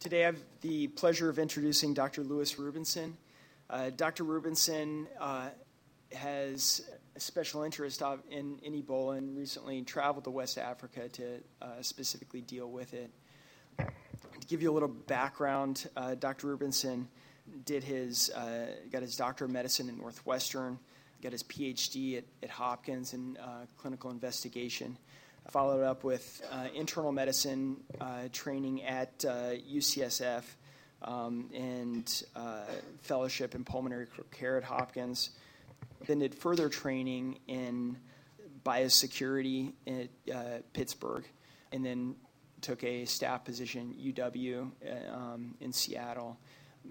Today I have the pleasure of introducing Dr. Lewis Rubinson. Uh, Dr. Rubinson uh, has a special interest in, in, Ebola and recently traveled to West Africa to uh, specifically deal with it. To give you a little background, uh, Dr. Rubinson did his, uh, got his doctor of medicine at Northwestern, got his PhD at, at Hopkins in uh, clinical investigation. Followed up with uh, internal medicine uh, training at UCSF um, and fellowship in pulmonary care at Hopkins. Then did further training in biosecurity at Pittsburgh, and then took a staff position UW um, in Seattle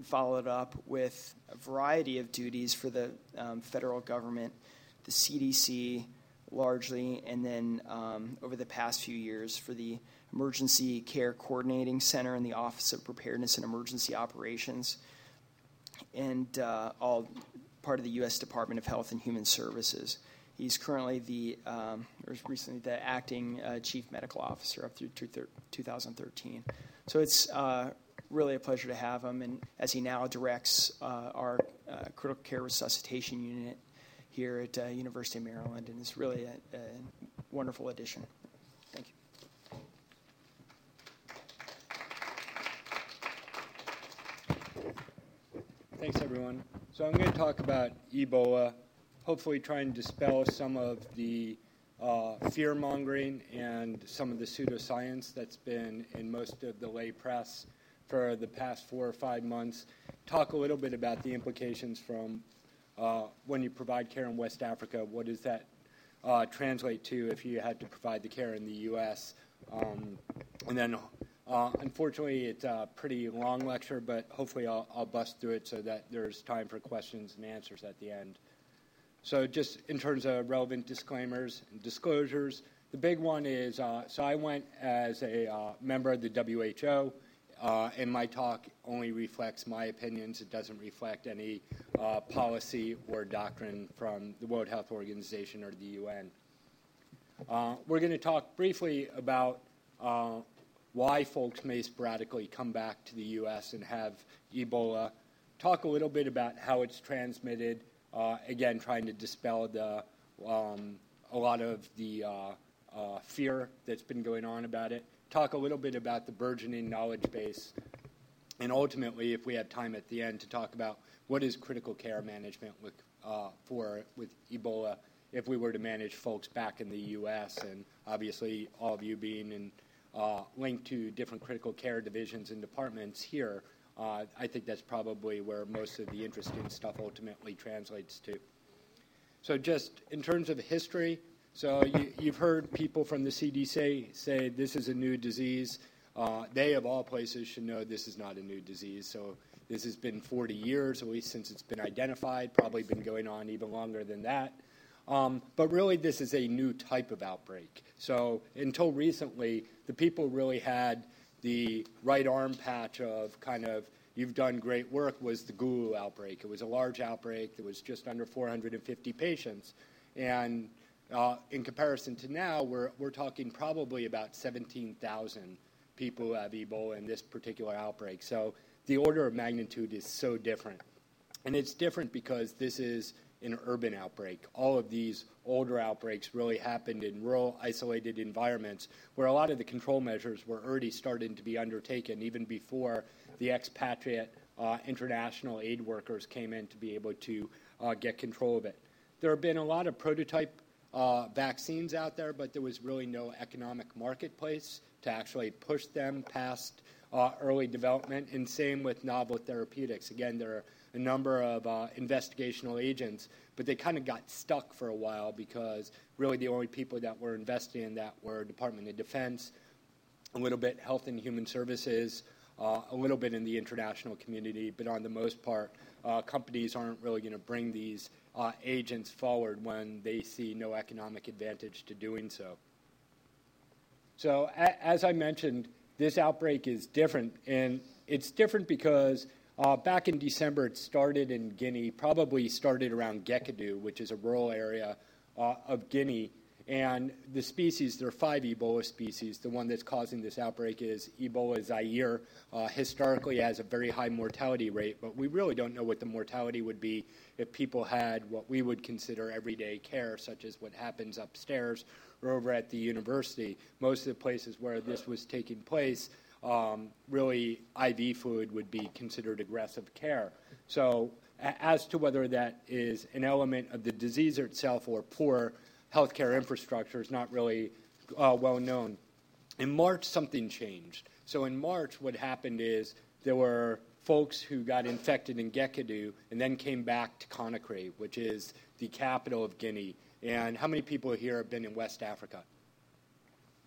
followed up with a variety of duties for the um, federal government, the CDC largely, and then um, over the past few years for the Emergency Care Coordinating Center and the Office of Preparedness and Emergency Operations, and uh, all part of the U.S. Department of Health and Human Services. He's currently the, um, or recently the acting uh, chief medical officer up through 2013. So it's uh, really a pleasure to have him, and as he now directs uh, our uh, critical care resuscitation unit here at uh, University of Maryland, and it's really a, a wonderful addition. Thank you. Thanks, everyone. So I'm going to talk about Ebola, hopefully try and dispel some of the uh, fear mongering and some of the pseudoscience that's been in most of the lay press for the past four or five months. Talk a little bit about the implications from uh, when you provide care in West Africa. What does that uh, translate to if you had to provide the care in the U.S.? Um, and then, uh, unfortunately, it's a pretty long lecture, but hopefully I'll, I'll bust through it so that there's time for questions and answers at the end. So, just in terms of relevant disclaimers and disclosures, the big one is uh, so I went as a uh, member of the WHO uh, and my talk only reflects my opinions. It doesn't reflect any uh, policy or doctrine from the World Health Organization or the UN. Uh, we're going to talk briefly about uh, why folks may sporadically come back to the U.S. and have Ebola. Talk a little bit about how it's transmitted. Uh, again, trying to dispel the um, a lot of the uh, fear that's been going on about it talk a little bit about the burgeoning knowledge base, and ultimately, if we have time at the end, to talk about what is critical care management with, uh, for with Ebola if we were to manage folks back in the U.S. and obviously all of you being in, uh, linked to different critical care divisions and departments here, uh, I think that's probably where most of the interesting stuff ultimately translates to. So, just in terms of history, so you, have heard people from the CDC say this is a new disease. Uh, they, of all places, should know this is not a new disease. So this has been 40 years, at least since it's been identified, probably been going on even longer than that. Um, but really, this is a new type of outbreak. So until recently, the people really had the right arm patch of kind of you've done great work was the Gulu outbreak. It was a large outbreak. There was just under 450 patients. And in comparison to now, we're, we're talking probably about 17,000 people who have Ebola in this particular outbreak. So the order of magnitude is so different. And it's different because this is an urban outbreak. All of these older outbreaks really happened in rural, isolated environments where a lot of the control measures were already starting to be undertaken even before the expatriate uh, international aid workers came in to be able to uh, get control of it. There have been a lot of prototype uh, vaccines out there, but there was really no economic marketplace to actually push them past uh, early development. And same with novel therapeutics. Again, there are a number of uh, investigational agents, but they kind of got stuck for a while because really the only people that were investing in that were Department of Defense, a little bit Health and Human Services, uh, a little bit in the international community, but on the most part, uh, companies aren't really going to bring these uh, agents forward when they see no economic advantage to doing so. So, a- as I mentioned, this outbreak is different, and it's different because uh, back in December it started in Guinea, probably started around Guéckédou, which is a rural area uh, of Guinea, And the species, there are five Ebola species. The one that's causing this outbreak is Ebola zaire. Uh, historically, has a very high mortality rate, but we really don't know what the mortality would be if people had what we would consider everyday care, such as what happens upstairs or over at the university. Most of the places where this was taking place, um, really IV fluid would be considered aggressive care. So, a- as to whether that is an element of the disease itself or poor healthcare infrastructure is not really uh, well known. In March, something changed. So, in March, what happened is there were folks who got infected in Guéckédou and then came back to Conakry, which is the capital of Guinea. And how many people here have been in West Africa?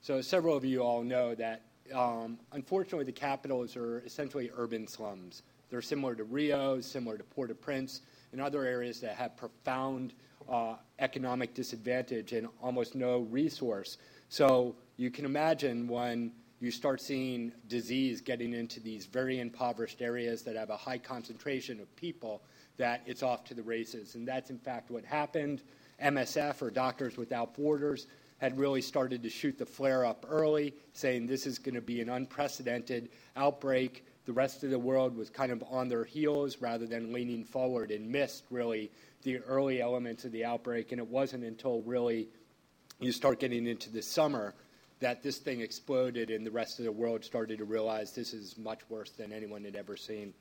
So, several of you all know that um, unfortunately the capitals are essentially urban slums. They're similar to Rio, similar to Port au Prince, and other areas that have profound uh, economic disadvantage and almost no resource. So, you can imagine when you start seeing disease getting into these very impoverished areas that have a high concentration of people, that it's off to the races. And that's in fact what happened. MSF, or Doctors Without Borders, had really started to shoot the flare up early, saying this is going to be an unprecedented outbreak. The rest of the world was kind of on their heels rather than leaning forward and missed really the early elements of the outbreak. And it wasn't until really you start getting into the summer that this thing exploded and the rest of the world started to realize this is much worse than anyone had ever seen.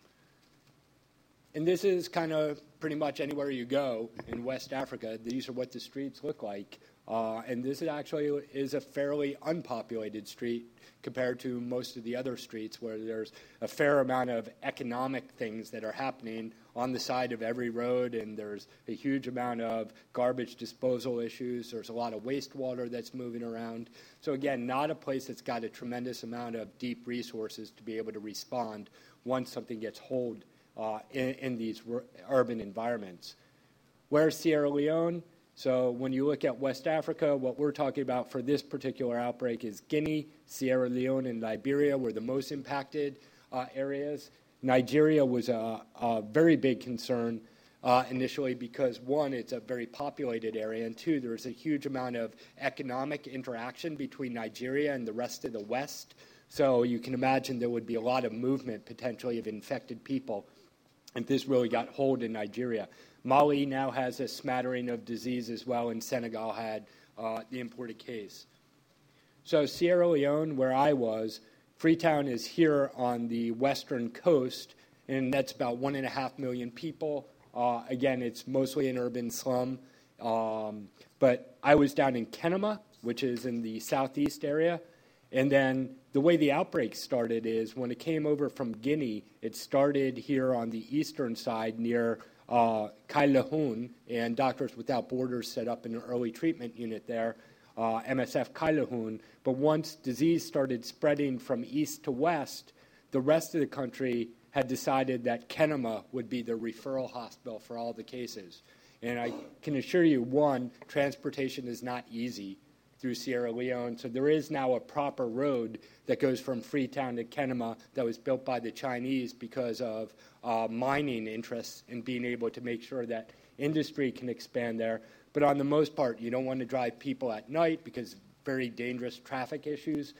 And this is kind of pretty much anywhere you go in West Africa, these are what the streets look like. Uh, and this is actually is a fairly unpopulated street compared to most of the other streets where there's a fair amount of economic things that are happening on the side of every road, and there's a huge amount of garbage disposal issues. There's a lot of wastewater that's moving around. So, again, not a place that's got a tremendous amount of deep resources to be able to respond once something gets hold uh, in, in these r- urban environments. Where's Sierra Leone? So when you look at West Africa, what we're talking about for this particular outbreak is Guinea, Sierra Leone, and Liberia were the most impacted uh, areas. Nigeria was a, a very big concern uh, initially because one, it's a very populated area, and two, there's a huge amount of economic interaction between Nigeria and the rest of the West. So you can imagine there would be a lot of movement potentially of infected people if this really got hold in Nigeria. Mali now has a smattering of disease as well, and Senegal had uh, the imported case. So, Sierra Leone, where I was, Freetown is here on the western coast, and that's about one and a half million people. Uh, again, it's mostly an urban slum. Um, but I was down in Kenema, which is in the southeast area. And then the way the outbreak started is when it came over from Guinea, it started here on the eastern side near uh, Kailahun, and Doctors Without Borders set up an early treatment unit there, uh, MSF Kailahun. But once disease started spreading from east to west, the rest of the country had decided that Kenema would be the referral hospital for all the cases. And I can assure you, one, transportation is not easy through Sierra Leone. So there is now a proper road that goes from Freetown to Kenema that was built by the Chinese because of uh, mining interests and being able to make sure that industry can expand there. But on the most part, you don't want to drive people at night because very dangerous traffic issues.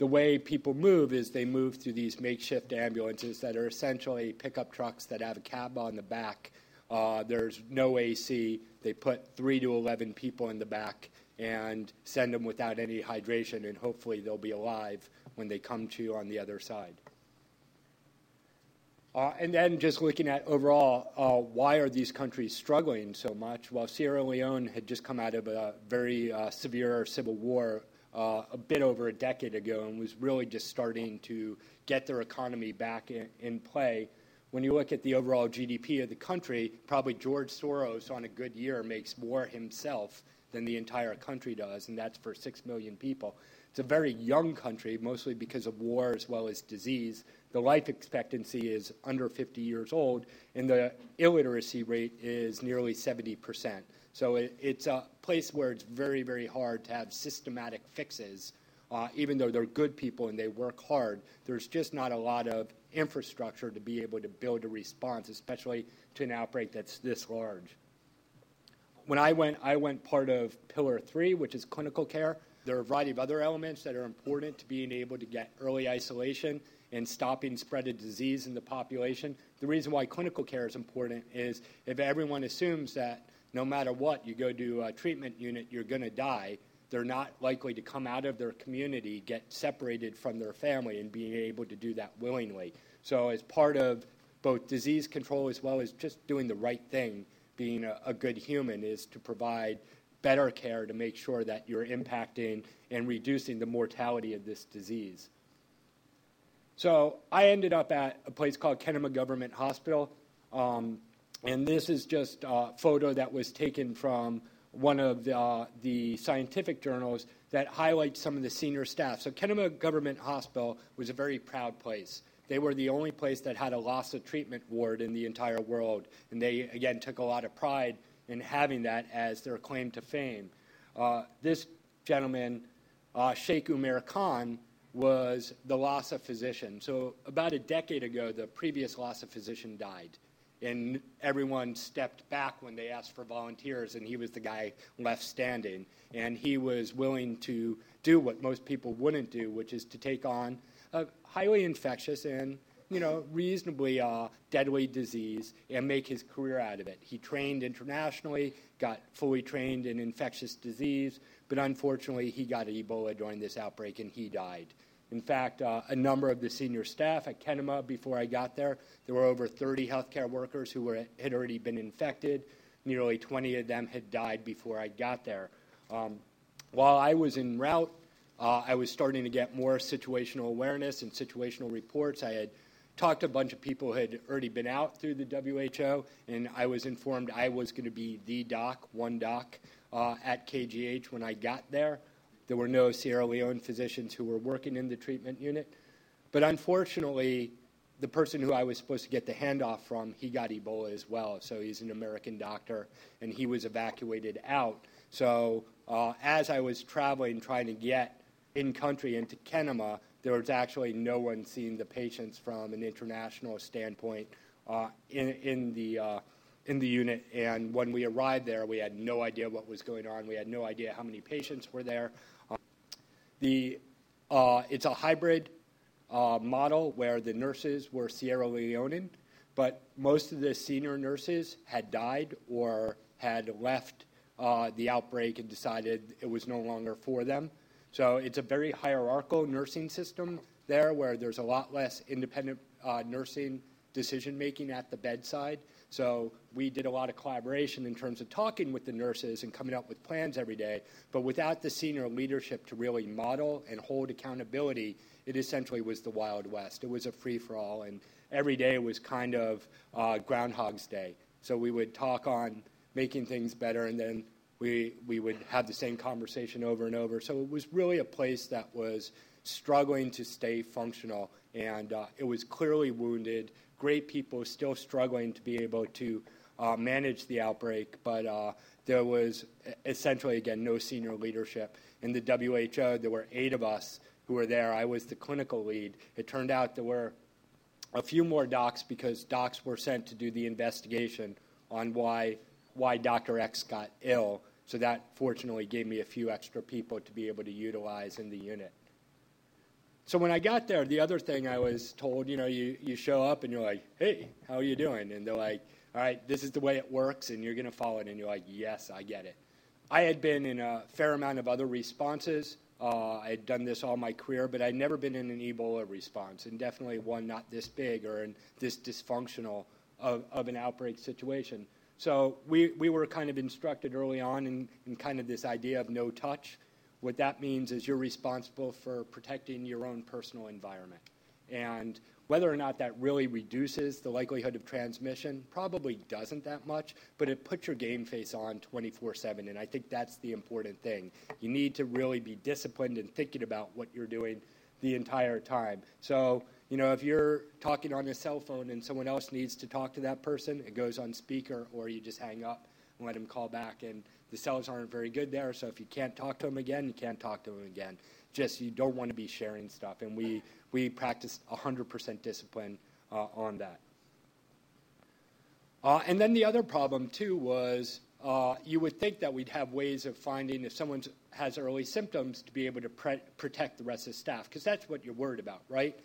The way people move is they move through these makeshift ambulances that are essentially pickup trucks that have a cab on the back. Uh, there's no AC. They put three to 11 people in the back and send them without any hydration, and hopefully they'll be alive when they come to on the other side. Uh, and then just looking at overall, uh, why are these countries struggling so much? Well, Sierra Leone had just come out of a very uh, severe civil war uh, a bit over a decade ago and was really just starting to get their economy back in, in play. When you look at the overall GDP of the country, probably George Soros on a good year makes more himself than the entire country does, and that's for six million people. It's a very young country, mostly because of war as well as disease. The life expectancy is under 50 years old, and the illiteracy rate is nearly 70%. So it, it's a place where it's very, very hard to have systematic fixes. Uh, even though they're good people and they work hard, there's just not a lot of infrastructure to be able to build a response, especially to an outbreak that's this large when I went, I went part of Pillar 3, which is clinical care. There are a variety of other elements that are important to being able to get early isolation and stopping spread of disease in the population. The reason why clinical care is important is if everyone assumes that no matter what, you go to a treatment unit, you're going to die, they're not likely to come out of their community, get separated from their family, and being able to do that willingly. So, as part of both disease control as well as just doing the right thing, being a, a good human, is to provide better care to make sure that you're impacting and reducing the mortality of this disease. So I ended up at a place called Kenema Government Hospital. Um, and this is just a photo that was taken from one of the, uh, the, scientific journals that highlights some of the senior staff. So Kenema Government Hospital was a very proud place. They were the only place that had a Lassa treatment ward in the entire world. And they, again, took a lot of pride in having that as their claim to fame. Uh, this gentleman, uh, Sheikh Umar Khan, was the Lassa physician. So about a decade ago, the previous Lassa physician died. And everyone stepped back when they asked for volunteers, and he was the guy left standing. And he was willing to do what most people wouldn't do, which is to take on a highly infectious and you know, reasonably uh, deadly disease and make his career out of it. He trained internationally, got fully trained in infectious disease, but unfortunately, he got Ebola during this outbreak and he died. In fact, uh, a number of the senior staff at Kenema, before I got there, there were over 30 healthcare workers who were, had already been infected. Nearly 20 of them had died before I got there. Um, while I was en route, I was starting to get more situational awareness and situational reports. I had talked to a bunch of people who had already been out through the WHO, and I was informed I was going to be the doc, one doc, uh, at KGH when I got there. There were no Sierra Leone physicians who were working in the treatment unit. But unfortunately, the person who I was supposed to get the handoff from, he got Ebola as well. So he's an American doctor, and he was evacuated out. So uh, as I was traveling, trying to get in country into Kenema, there was actually no one seeing the patients from an international standpoint uh, in, in, the, uh, in the unit. And when we arrived there, we had no idea what was going on. We had no idea how many patients were there. Uh, the, it's a hybrid uh, model where the nurses were Sierra Leonean, but most of the senior nurses had died or had left uh, the outbreak and decided it was no longer for them. So it's a very hierarchical nursing system there where there's a lot less independent uh, nursing decision making at the bedside. So we did a lot of collaboration in terms of talking with the nurses and coming up with plans every day. But without the senior leadership to really model and hold accountability, it essentially was the Wild West. It was a free for all, and every day was kind of uh, Groundhog's Day. So we would talk on making things better, and then we, we would have the same conversation over and over. So it was really a place that was struggling to stay functional, and uh, it was clearly wounded. Great people still struggling to be able to uh, manage the outbreak, but uh, there was essentially, again, no senior leadership. In the WHO, there were eight of us who were there. I was the clinical lead. It turned out there were a few more docs because docs were sent to do the investigation on why why Dr. X got ill. So that fortunately gave me a few extra people to be able to utilize in the unit. So when I got there, the other thing I was told, you know, you, you show up and you're like, hey, how are you doing? And they're like, all right, this is the way it works and you're going to follow it. And you're like, yes, I get it. I had been in a fair amount of other responses. Uh, I had done this all my career, but I'd never been in an Ebola response, and definitely one not this big or in this dysfunctional of, of an outbreak situation. So we, we were kind of instructed early on in, in kind of this idea of no touch. What that means is you're responsible for protecting your own personal environment. And whether or not that really reduces the likelihood of transmission probably doesn't that much, but it puts your game face on 24 7. And I think that's the important thing. You need to really be disciplined and thinking about what you're doing the entire time. So you know, if you're talking on a cell phone and someone else needs to talk to that person, it goes on speaker, or you just hang up and let them call back. And the cells aren't very good there, so if you can't talk to them again, you can't talk to them again. Just you don't want to be sharing stuff, and we we practice 100% discipline uh, on that. Uh, and then the other problem too was uh, you would think that we'd have ways of finding if someone has early symptoms to be able to pre- protect the rest of the staff, because that's what you're worried about, right?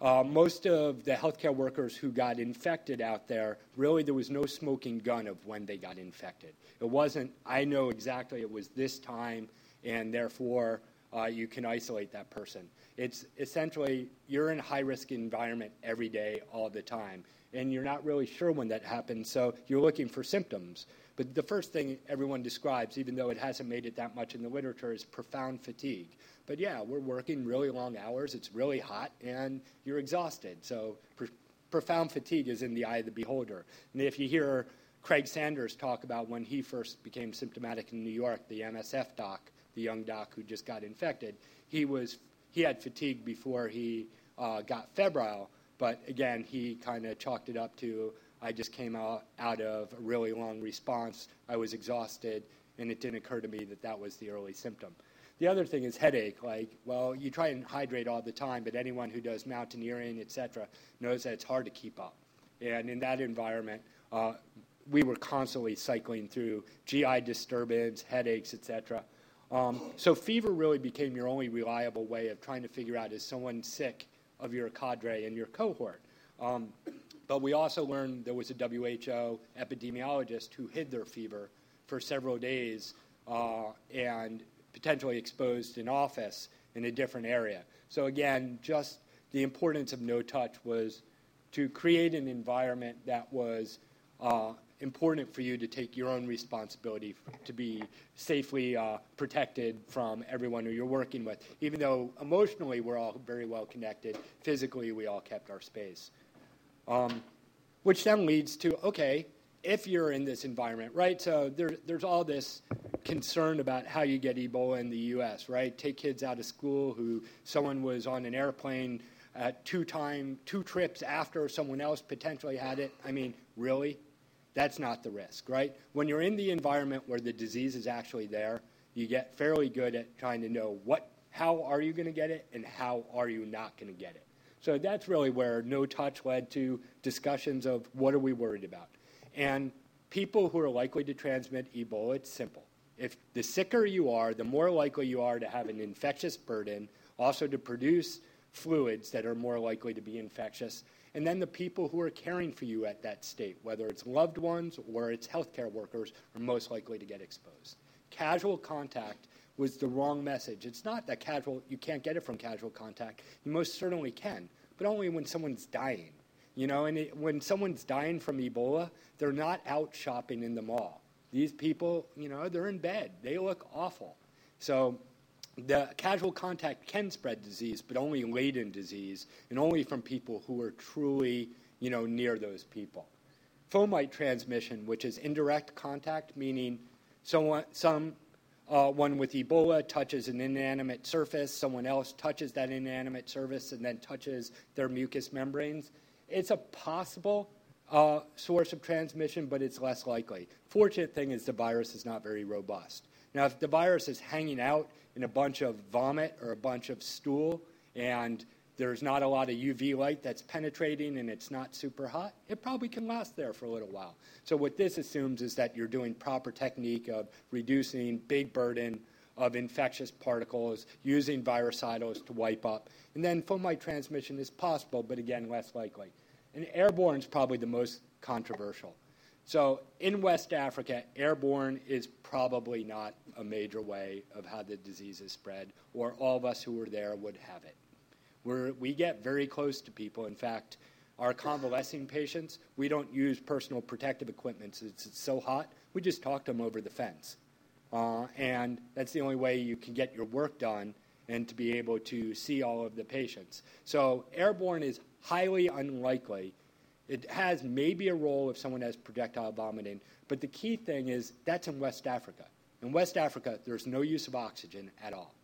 Uh, most of the healthcare workers who got infected out there, really, there was no smoking gun of when they got infected. It wasn't, I know exactly it was this time, and therefore uh, you can isolate that person. It's essentially you're in a high risk environment every day, all the time, and you're not really sure when that happens, so you're looking for symptoms. But the first thing everyone describes, even though it hasn't made it that much in the literature, is profound fatigue. But yeah, we're working really long hours, it's really hot, and you're exhausted. So pr- profound fatigue is in the eye of the beholder. And if you hear Craig Spencer talk about when he first became symptomatic in New York, the MSF doc, the young doc who just got infected, he was he had fatigue before he uh, got febrile. But again, he kind of chalked it up to I just came out, out of a really long response. I was exhausted, and it didn't occur to me that that was the early symptom. The other thing is headache. Like, well, you try and hydrate all the time, but anyone who does mountaineering, etc., knows that it's hard to keep up. And in that environment, uh, we were constantly cycling through GI disturbance, headaches, etc. Um, so fever really became your only reliable way of trying to figure out is someone sick of your cadre and your cohort. Um, but we also learned there was a WHO epidemiologist who hid their fever for several days uh, and potentially exposed in office in a different area. So, again, just the importance of no touch was to create an environment that was uh, important for you to take your own responsibility to be safely uh, protected from everyone who you're working with. Even though emotionally we're all very well connected, physically we all kept our space. Um, which then leads to okay, if you're in this environment, right? So there, there's all this concern about how you get Ebola in the U.S., right? Take kids out of school who someone was on an airplane at two time two trips after someone else potentially had it. I mean, really? That's not the risk, right? When you're in the environment where the disease is actually there, you get fairly good at trying to know what, how are you going to get it, and how are you not going to get it. So that's really where no touch led to discussions of what are we worried about. And people who are likely to transmit Ebola, it's simple. If the sicker you are, the more likely you are to have an infectious burden, also to produce fluids that are more likely to be infectious. And then the people who are caring for you at that state, whether it's loved ones or it's healthcare workers, are most likely to get exposed. Casual contact was the wrong message. It's not that casual, you can't get it from casual contact. You most certainly can, but only when someone's dying. You know, and it, when someone's dying from Ebola, they're not out shopping in the mall. These people, you know, they're in bed. They look awful. So the casual contact can spread disease, but only latent disease, and only from people who are truly, you know, near those people. Fomite transmission, which is indirect contact, meaning someone, some uh, one with Ebola touches an inanimate surface, someone else touches that inanimate surface and then touches their mucous membranes. It's a possible uh, source of transmission, but it's less likely. Fortunate thing is the virus is not very robust. Now, if the virus is hanging out in a bunch of vomit or a bunch of stool and there's not a lot of UV light that's penetrating and it's not super hot, it probably can last there for a little while. So, what this assumes is that you're doing proper technique of reducing big burden of infectious particles, using virucidals to wipe up. And then fomite transmission is possible, but again, less likely. And airborne is probably the most controversial. So, in West Africa, airborne is probably not a major way of how the disease is spread, or all of us who were there would have it. We're, we get very close to people. In fact, our convalescing patients, we don't use personal protective equipment. It's, it's so hot, we just talk to them over the fence. Uh, and that's the only way you can get your work done and to be able to see all of the patients. So, airborne is highly unlikely. It has maybe a role if someone has projectile vomiting, but the key thing is that's in West Africa. In West Africa, there's no use of oxygen at all.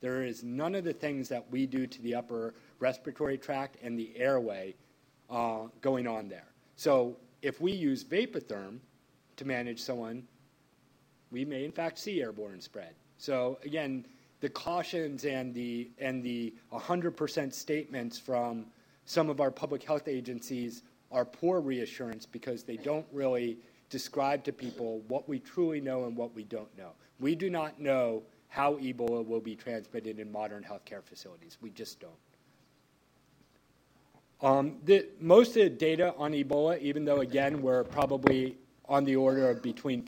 There is none of the things that we do to the upper respiratory tract and the airway uh, going on there. So if we use Vapotherm to manage someone, we may in fact see airborne spread. So again, the cautions and the and the 100% statements from some of our public health agencies are poor reassurance because they don't really describe to people what we truly know and what we don't know. We do not know how Ebola will be transmitted in modern healthcare facilities. We just don't. Um, the, most of the data on Ebola, even though again we're probably on the order of between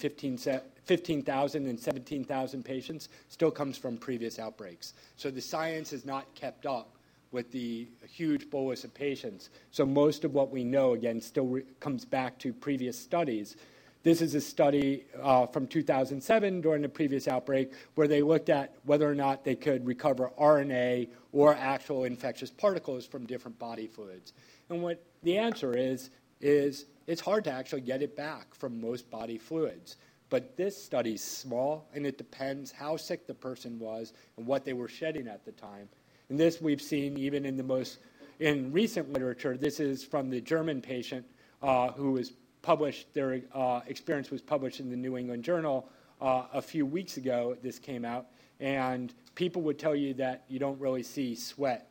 15,000 and 17,000 patients, still comes from previous outbreaks. So the science has not kept up with the huge bolus of patients. So most of what we know, again, still re- comes back to previous studies. This is a study uh, from 2007 during the previous outbreak where they looked at whether or not they could recover RNA or actual infectious particles from different body fluids. And what the answer is, is it's hard to actually get it back from most body fluids. But this study's small, and it depends how sick the person was and what they were shedding at the time. And this we've seen even in the most in recent literature. This is from the German patient uh, who was published. Their uh, experience was published in the New England Journal uh, a few weeks ago. This came out, and people would tell you that you don't really see sweat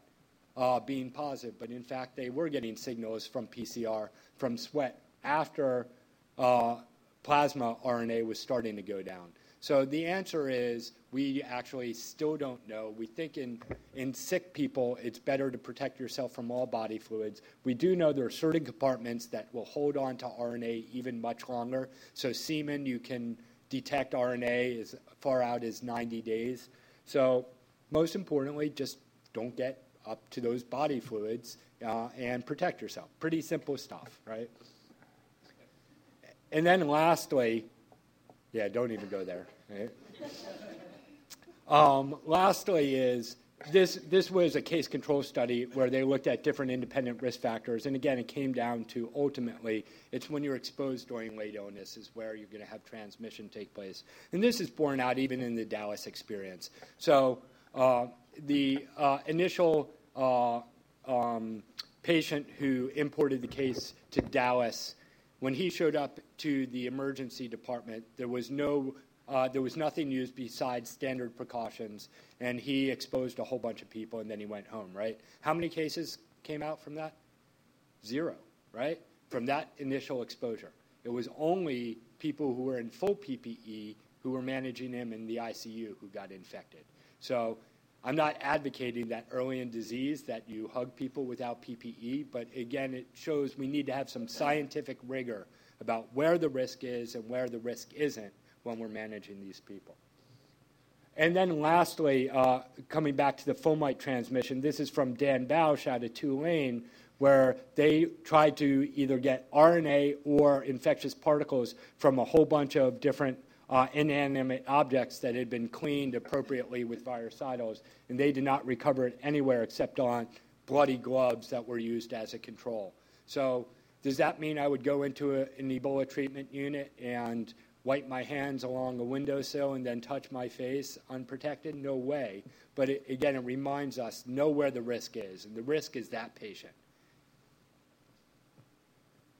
uh, being positive, but in fact, they were getting signals from PCR from sweat after uh, plasma RNA was starting to go down. So the answer is we actually still don't know. We think in, in sick people, it's better to protect yourself from all body fluids. We do know there are certain compartments that will hold on to RNA even much longer. So semen, you can detect RNA as far out as 90 days. So most importantly, just don't get up to those body fluids uh, and protect yourself. Pretty simple stuff, right? And then lastly, yeah, don't even go there. Right? Um, lastly, is this this was a case control study where they looked at different independent risk factors, and again, it came down to ultimately it's when you're exposed during late illness is where you're going to have transmission take place, and this is borne out even in the Dallas experience. So uh, the uh, initial uh, um, patient who imported the case to Dallas when he showed up to the emergency department, there was no uh, there was nothing used besides standard precautions, and he exposed a whole bunch of people, and then he went home. Right? How many cases came out from that? Zero. Right? From that initial exposure, it was only people who were in full PPE who were managing him in the ICU who got infected. So I'm not advocating that early in disease that you hug people without PPE, but again, it shows we need to have some scientific rigor about where the risk is and where the risk isn't when we're managing these people. And then lastly, uh, coming back to the fomite transmission, this is from Dan Bausch out of Tulane, where they tried to either get RNA or infectious particles from a whole bunch of different uh, inanimate objects that had been cleaned appropriately with virucidals, and they did not recover it anywhere except on bloody gloves that were used as a control. So, does that mean I would go into a, an Ebola treatment unit and wipe my hands along a windowsill and then touch my face unprotected? No way. But it, again, it reminds us know where the risk is, and the risk is that patient.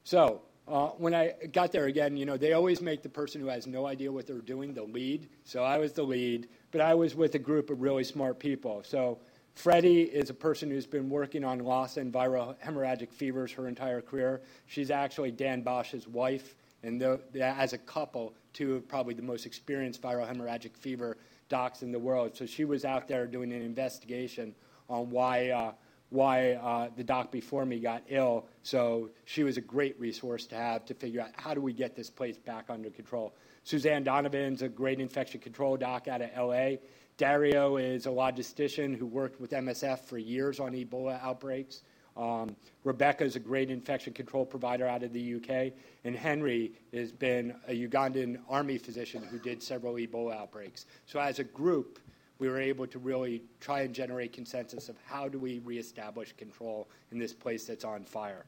So, uh, when I got there again, you know, they always make the person who has no idea what they're doing the lead. So I was the lead, but I was with a group of really smart people. So Freddie is a person who's been working on Lassa and viral hemorrhagic fevers her entire career. She's actually Dan Bausch's wife, and as a couple, two of probably the most experienced viral hemorrhagic fever docs in the world. So she was out there doing an investigation on why. Uh, why uh, the doc before me got ill. So she was a great resource to have to figure out how do we get this place back under control. Suzanne Donovan's a great infection control doc out of LA. Dario is a logistician who worked with MSF for years on Ebola outbreaks. Um, Rebecca is a great infection control provider out of the UK. And Henry has been a Ugandan army physician who did several Ebola outbreaks. So, as a group, we were able to really try and generate consensus of how do we reestablish control in this place that's on fire.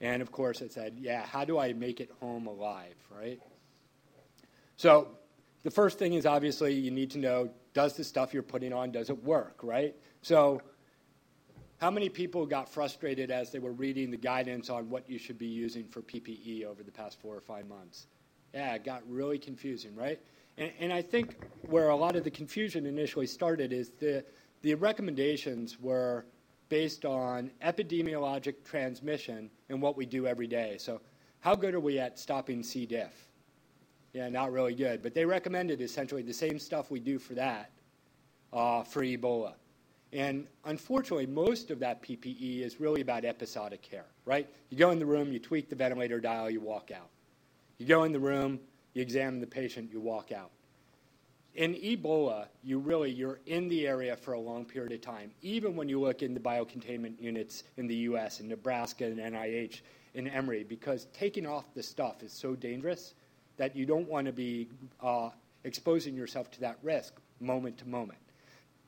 And of course, it said, yeah, how do I make it home alive, right? So the first thing is obviously you need to know does the stuff you're putting on does it work, right? So how many people got frustrated as they were reading the guidance on what you should be using for PPE over the past four or five months? Yeah, it got really confusing, right? And, and, I think where a lot of the confusion initially started is the, the recommendations were based on epidemiologic transmission and what we do every day. So, How good are we at stopping C. diff? Yeah, not really good. But they recommended essentially the same stuff we do for that uh, for Ebola. And unfortunately, most of that PPE is really about episodic care, right? You go in the room, you tweak the ventilator dial, you walk out. You go in the room, you examine the patient, you walk out. In Ebola, you really you're in the area for a long period of time. Even when you look in the biocontainment units in the U.S. in Nebraska and NIH in Emory, because taking off the stuff is so dangerous that you don't want to be uh, exposing yourself to that risk moment to moment.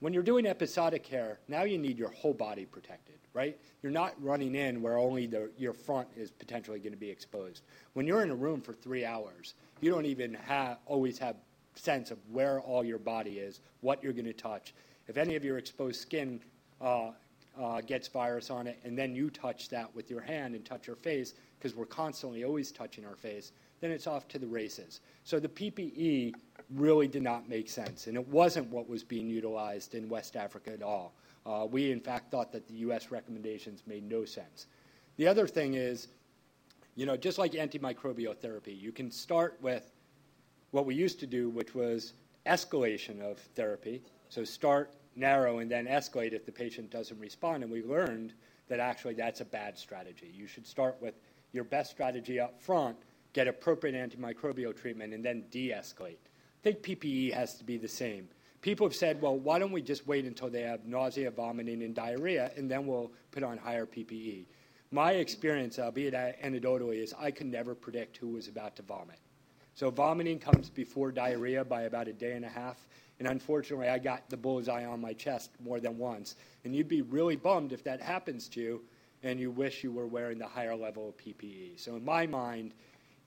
When you're doing episodic care, now you need your whole body protected, right? You're not running in where only the, your front is potentially going to be exposed. When you're in a room for three hours, you don't even have, always have sense of where all your body is, what you're going to touch. If any of your exposed skin uh, uh, gets virus on it, and then you touch that with your hand and touch your face, because we're constantly always touching our face, then it's off to the races. So the PPE really did not make sense, and it wasn't what was being utilized in West Africa at all. Uh, we, in fact, thought that the U.S. recommendations made no sense. The other thing is, you know, just like antimicrobial therapy, you can start with what we used to do, which was escalation of therapy. So start narrow and then escalate if the patient doesn't respond. And we learned that actually that's a bad strategy. You should start with your best strategy up front, get appropriate antimicrobial treatment, and then de escalate. I think PPE has to be the same. People have said, well, why don't we just wait until they have nausea, vomiting, and diarrhea, and then we'll put on higher PPE? My experience, uh, albeit uh, anecdotally, is I could never predict who was about to vomit. So vomiting comes before diarrhea by about a day and a half. And unfortunately, I got the bullseye on my chest more than once. And you'd be really bummed if that happens to you and you wish you were wearing the higher level of PPE. So, in my mind,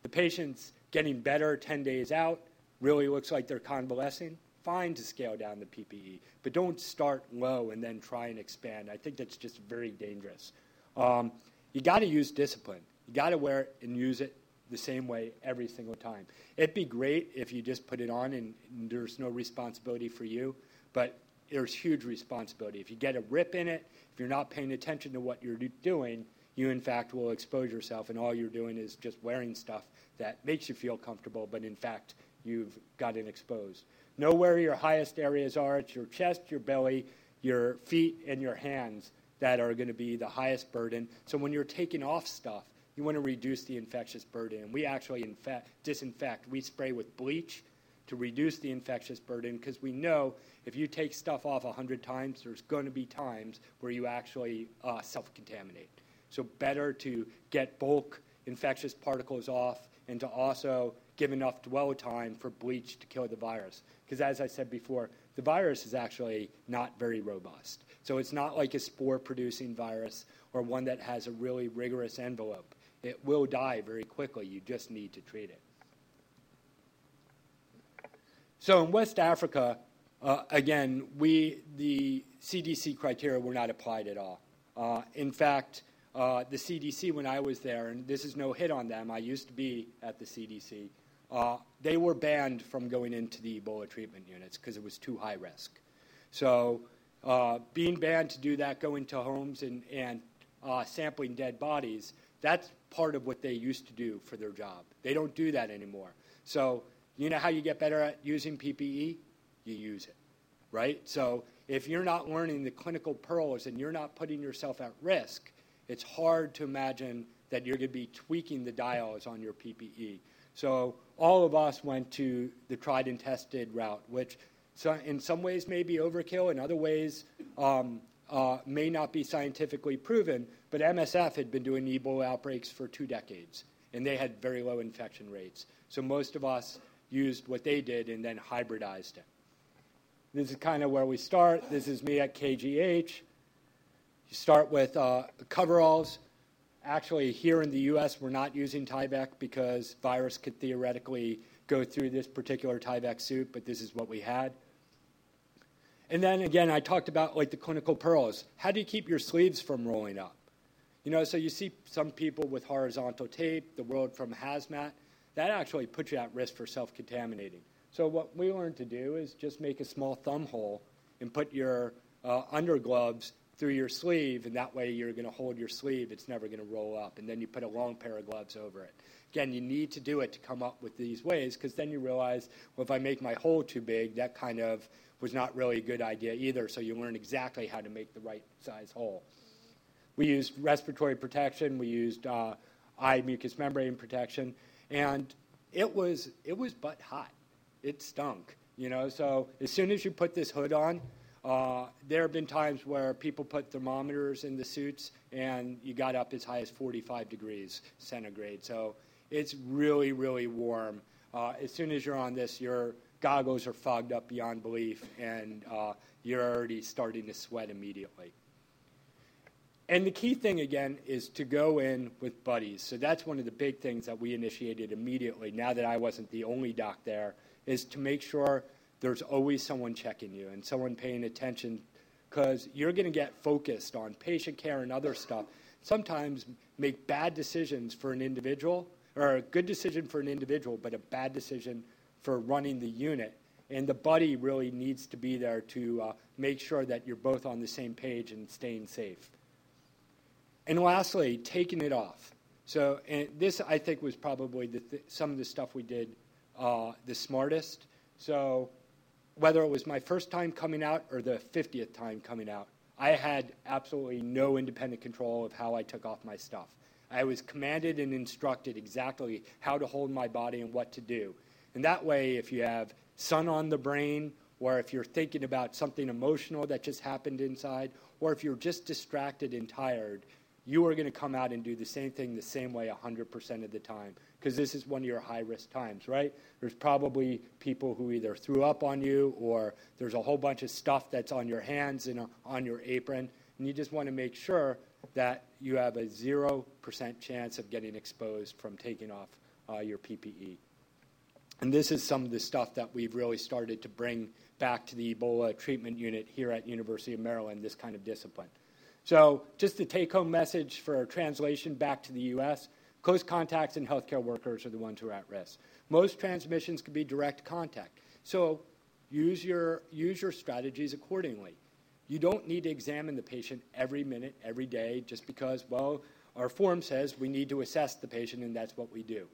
the patient's getting better 10 days out, really looks like they're convalescing, fine to scale down the PPE, but don't start low and then try and expand. I think that's just very dangerous. Um, you got to use discipline. You got to wear it and use it the same way every single time. It'd be great if you just put it on and, and there's no responsibility for you, but there's huge responsibility. If you get a rip in it, if you're not paying attention to what you're doing, you in fact will expose yourself, and all you're doing is just wearing stuff that makes you feel comfortable, but in fact you've gotten exposed. Know where your highest areas are. It's your chest, your belly, your feet, and your hands that are going to be the highest burden. So when you're taking off stuff, you want to reduce the infectious burden. We actually disinfect. We spray with bleach to reduce the infectious burden because we know if you take stuff off 100 times, there's going to be times where you actually uh, self contaminate. So, better to get bulk infectious particles off and to also give enough dwell time for bleach to kill the virus. Because, as I said before, the virus is actually not very robust. So, it's not like a spore producing virus or one that has a really rigorous envelope. It will die very quickly. You just need to treat it. So in West Africa, uh, again, we the CDC criteria were not applied at all. Uh, in fact, uh, the CDC, when I was there, and this is no hit on them, I used to be at the CDC, uh, they were banned from going into the Ebola treatment units because it was too high risk. So, uh, being banned to do that, going to homes and, and uh, sampling dead bodies, that's part of what they used to do for their job. They don't do that anymore. So, you know how you get better at using PPE? You use it, right? So, if you're not learning the clinical pearls and you're not putting yourself at risk, it's hard to imagine that you're going to be tweaking the dials on your PPE. So, all of us went to the tried and tested route, which in some ways may be overkill, in other ways um, uh, may not be scientifically proven, but MSF had been doing Ebola outbreaks for two decades, and they had very low infection rates. So most of us used what they did and then hybridized it. This is kind of where we start. This is me at KGH. You start with uh, coveralls. Actually, here in the U.S., we're not using Tyvek because virus could theoretically go through this particular Tyvek suit, but this is what we had. And then again, I talked about like the clinical pearls. How do you keep your sleeves from rolling up? You know, so you see some people with horizontal tape, the world from hazmat, that actually puts you at risk for self contaminating. So, what we learned to do is just make a small thumb hole and put your uh, undergloves through your sleeve, and that way you're going to hold your sleeve. It's never going to roll up. And then you put a long pair of gloves over it. Again, you need to do it to come up with these ways because then you realize, well, if I make my hole too big, that kind of was not really a good idea either. So you learn exactly how to make the right size hole. We used respiratory protection. We used uh, eye mucous membrane protection, and it was it was butt hot. It stunk, you know. So as soon as you put this hood on, uh, there have been times where people put thermometers in the suits, and you got up as high as 45 degrees centigrade. So it's really, really warm. Uh, as soon as you're on this, your goggles are fogged up beyond belief, and uh, you're already starting to sweat immediately. And the key thing, again, is to go in with buddies. So that's one of the big things that we initiated immediately, now that I wasn't the only doc there, is to make sure there's always someone checking you and someone paying attention because you're going to get focused on patient care and other stuff. Sometimes make bad decisions for an individual, or a good decision for an individual, but a bad decision for running the unit. And the buddy really needs to be there to uh, make sure that you're both on the same page and staying safe. And lastly, taking it off. So, this I think was probably th- some of the stuff we did uh, the smartest. So, whether it was my first time coming out or the 50th time coming out, I had absolutely no independent control of how I took off my stuff. I was commanded and instructed exactly how to hold my body and what to do. And that way, if you have sun on the brain, or if you're thinking about something emotional that just happened inside, or if you're just distracted and tired, you are going to come out and do the same thing the same way 100% of the time because this is one of your high risk times, right? There's probably people who either threw up on you or there's a whole bunch of stuff that's on your hands and on your apron. And you just want to make sure that you have a 0% chance of getting exposed from taking off uh, your PPE. And this is some of the stuff that we've really started to bring back to the Ebola treatment unit here at University of Maryland, this kind of discipline. So just the take-home message for translation back to the U.S., Close contacts and healthcare workers are the ones who are at risk. Most transmissions can be direct contact. So use your, use your strategies accordingly. You don't need to examine the patient every minute, every day, just because, well, our form says we need to assess the patient and that's what we do.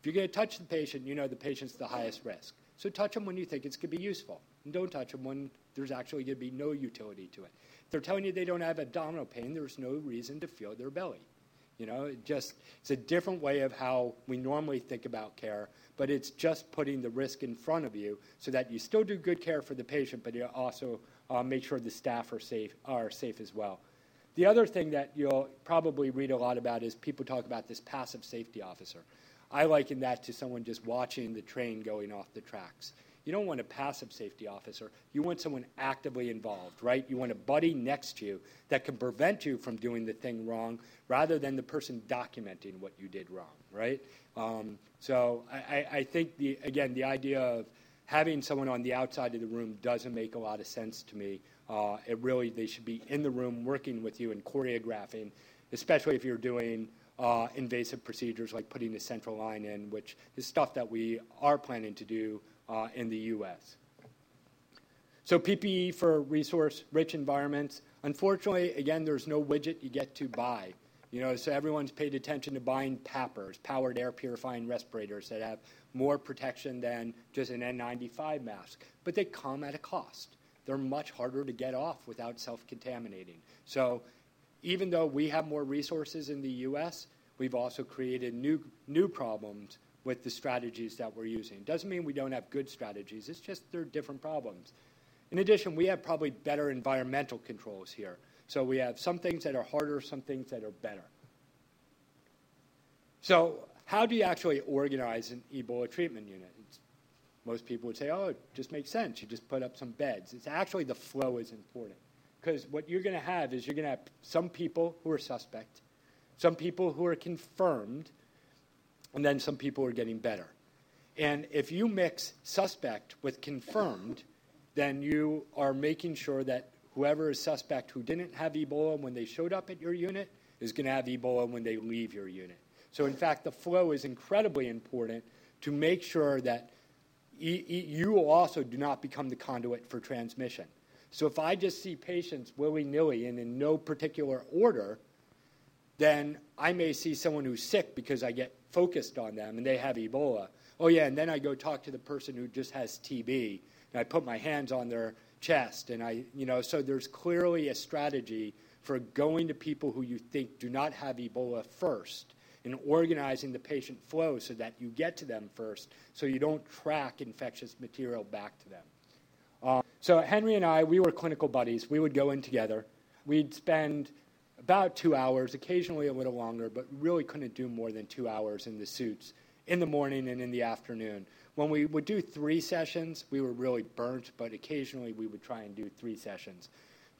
If you're going to touch the patient, you know the patient's the highest risk. So touch them when you think it's going to be useful. And don't touch them when there's actually going to be no utility to it. If they're telling you they don't have abdominal pain, there's no reason to feel their belly. You know, it just it's a different way of how we normally think about care, but it's just putting the risk in front of you so that you still do good care for the patient, but you also uh, make sure the staff are safe are safe as well. The other thing that you'll probably read a lot about is people talk about this passive safety officer. I liken that to someone just watching the train going off the tracks. You don't want a passive safety officer. You want someone actively involved, right? You want a buddy next to you that can prevent you from doing the thing wrong rather than the person documenting what you did wrong, right? Um, so I, I think, the, again, the idea of having someone on the outside of the room doesn't make a lot of sense to me. Uh, it really, they should be in the room working with you and choreographing, especially if you're doing uh, invasive procedures like putting a central line in, which is stuff that we are planning to do Uh, in the U.S. So PPE for resource-rich environments. Unfortunately, again, there's no widget you get to buy. You know, so everyone's paid attention to buying PAPRs, powered air purifying respirators that have more protection than just an N95 mask, but they come at a cost. They're much harder to get off without self-contaminating. So even though we have more resources in the U.S., we've also created new, new problems with the strategies that we're using. Doesn't mean we don't have good strategies, it's just they're different problems. In addition, we have probably better environmental controls here. So we have some things that are harder, some things that are better. So, how do you actually organize an Ebola treatment unit? It's, most people would say, oh, it just makes sense. You just put up some beds. It's actually the flow is important. Because what you're going to have is you're going to have some people who are suspect, some people who are confirmed, and then some people are getting better. And if you mix suspect with confirmed, then you are making sure that whoever is suspect who didn't have Ebola when they showed up at your unit is going to have Ebola when they leave your unit. So, in fact, the flow is incredibly important to make sure that e- e- you also do not become the conduit for transmission. So if I just see patients willy nilly and in no particular order, then I may see someone who's sick because I get focused on them and they have Ebola. Oh, yeah, and then I go talk to the person who just has TB and I put my hands on their chest. And I, you know, so there's clearly a strategy for going to people who you think do not have Ebola first and organizing the patient flow so that you get to them first so you don't track infectious material back to them. Uh, so Henry and I, we were clinical buddies. We would go in together. We'd spend about two hours, occasionally a little longer, but really couldn't do more than two hours in the suits in the morning and in the afternoon. When we would do three sessions, we were really burnt, but occasionally we would try and do three sessions.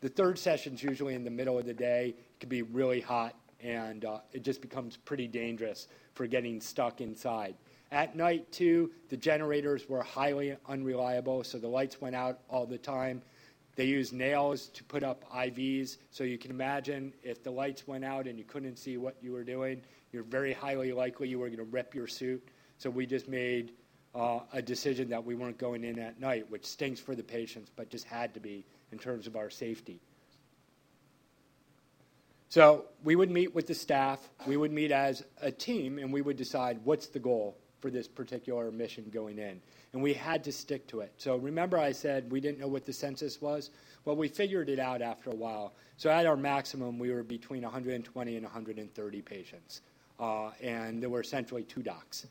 The third session is usually in the middle of the day. It can be really hot, and uh, it just becomes pretty dangerous for getting stuck inside. At night, too, the generators were highly unreliable, so the lights went out all the time. They used nails to put up IVs, so you can imagine if the lights went out and you couldn't see what you were doing, you're very highly likely you were going to rip your suit. So we just made uh, a decision that we weren't going in at night, which stinks for the patients, but just had to be in terms of our safety. So we would meet with the staff, we would meet as a team, and we would decide what's the goal for this particular mission going in. And we had to stick to it. So remember, I said we didn't know what the census was? Well, we figured it out after a while. So at our maximum, we were between 120 and 130 patients. Uh, and there were essentially two docs.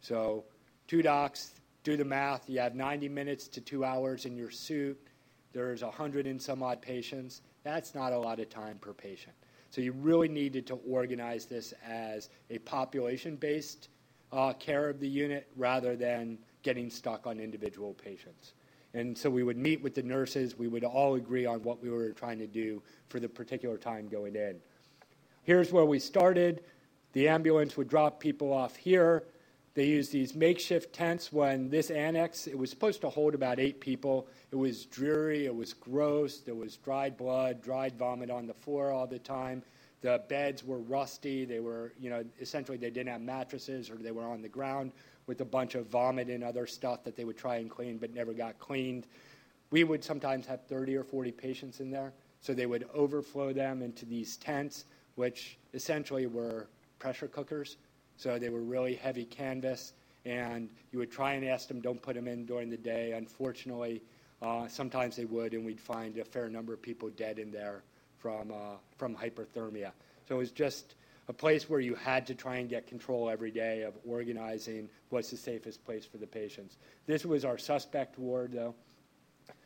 So two docs, do the math. You have 90 minutes to two hours in your suit. There's 100 and some odd patients. That's not a lot of time per patient. So you really needed to organize this as a population based uh, care of the unit rather than getting stuck on individual patients. And so we would meet with the nurses. We would all agree on what we were trying to do for the particular time going in. Here's where we started. The ambulance would drop people off here. They used these makeshift tents when this annex, it was supposed to hold about eight people. It was dreary, it was gross, there was dried blood, dried vomit on the floor all the time. The beds were rusty. They were, you know, essentially they didn't have mattresses or they were on the ground with a bunch of vomit and other stuff that they would try and clean but never got cleaned. We would sometimes have 30 or 40 patients in there, so they would overflow them into these tents, which essentially were pressure cookers. So they were really heavy canvas, and you would try and ask them, don't put them in during the day. Unfortunately, uh, sometimes they would, and we'd find a fair number of people dead in there from, uh, from hyperthermia. So it was just a place where you had to try and get control every day of organizing what's the safest place for the patients. This was our suspect ward, though.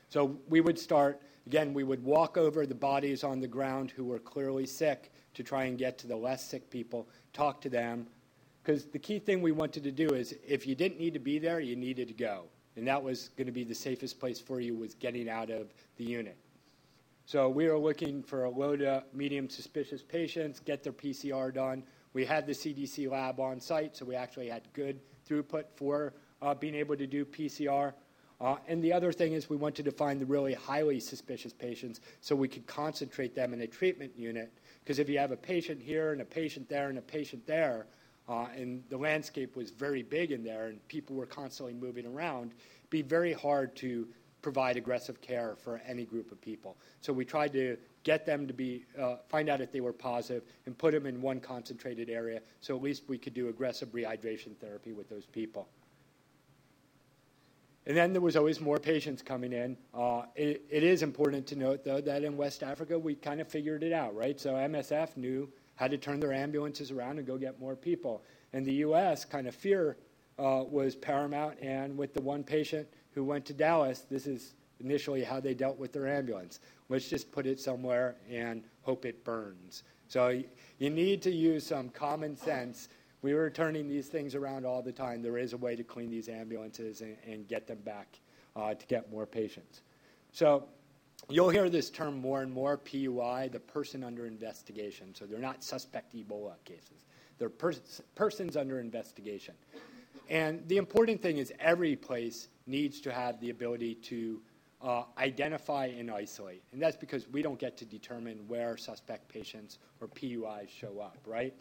So we would start, again, we would walk over the bodies on the ground who were clearly sick to try and get to the less sick people, talk to them, because the key thing we wanted to do is if you didn't need to be there, you needed to go. And that was going to be the safest place for you was getting out of the unit. So we were looking for a low to medium suspicious patients, get their PCR done. We had the CDC lab on site, so we actually had good throughput for uh, being able to do PCR. Uh, and the other thing is we wanted to find the really highly suspicious patients so we could concentrate them in a treatment unit. Because if you have a patient here and a patient there and a patient there, uh, and the landscape was very big in there, and people were constantly moving around. It'd be very hard to provide aggressive care for any group of people. So we tried to get them to be uh, find out if they were positive and put them in one concentrated area, so at least we could do aggressive rehydration therapy with those people. And then there was always more patients coming in. Uh, it, it is important to note, though, that in West Africa we kind of figured it out, right? So MSF knew how to turn their ambulances around and go get more people. In the U.S., kind of fear uh, was paramount, and with the one patient who went to Dallas, this is initially how they dealt with their ambulance. Let's just put it somewhere and hope it burns. So you need to use some common sense. We were turning these things around all the time. There is a way to clean these ambulances and, and get them back uh, to get more patients. So You'll hear this term more and more PUI, the person under investigation. So they're not suspect Ebola cases, they're pers- persons under investigation. And the important thing is every place needs to have the ability to uh, identify and isolate. And that's because we don't get to determine where suspect patients or PUIs show up, right?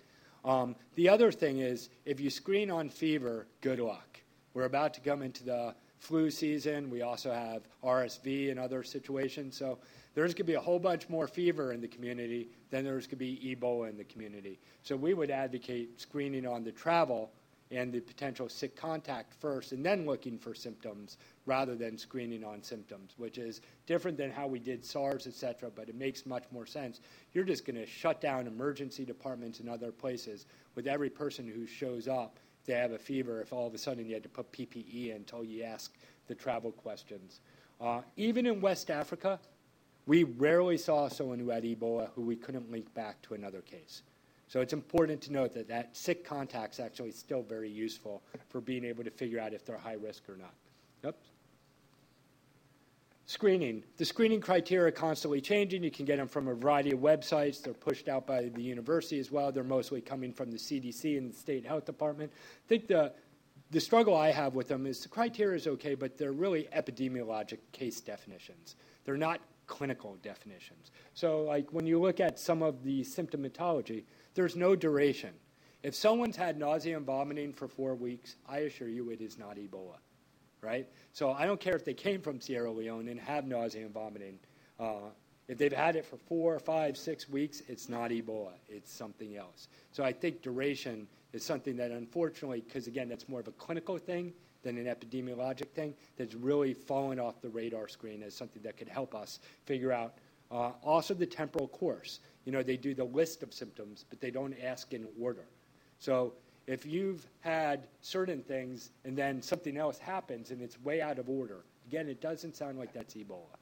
Um, the other thing is if you screen on fever, good luck. We're about to come into the flu season. We also have RSV and other situations. So there's going to be a whole bunch more fever in the community than there's going to be Ebola in the community. So we would advocate screening on the travel and the potential sick contact first and then looking for symptoms rather than screening on symptoms, which is different than how we did SARS, et cetera, but it makes much more sense. You're just going to shut down emergency departments and other places with every person who shows up. They have a fever. If all of a sudden you had to put PPE in until you ask the travel questions. Uh, even in West Africa, we rarely saw someone who had Ebola who we couldn't link back to another case. So it's important to note that that sick contact is actually still very useful for being able to figure out if they're high risk or not. Yep. Screening. The screening criteria are constantly changing. You can get them from a variety of websites. They're pushed out by the university as well. They're mostly coming from the CDC and the state health department. I think the the struggle I have with them is the criteria is okay, but they're really epidemiologic case definitions. They're not clinical definitions. So, like when you look at some of the symptomatology, there's no duration. If someone's had nausea and vomiting for four weeks, I assure you it is not Ebola, right? So I don't care if they came from Sierra Leone and have nausea and vomiting. Uh, if they've had it for four, five, six weeks, it's not Ebola. It's something else. So I think duration is something that, unfortunately, because again, that's more of a clinical thing than an epidemiologic thing, that's really fallen off the radar screen as something that could help us figure out. Uh, also, the temporal course. You know, they do the list of symptoms, but they don't ask in order. So if you've had certain things and then something else happens and it's way out of order, again, it doesn't sound like that's Ebola.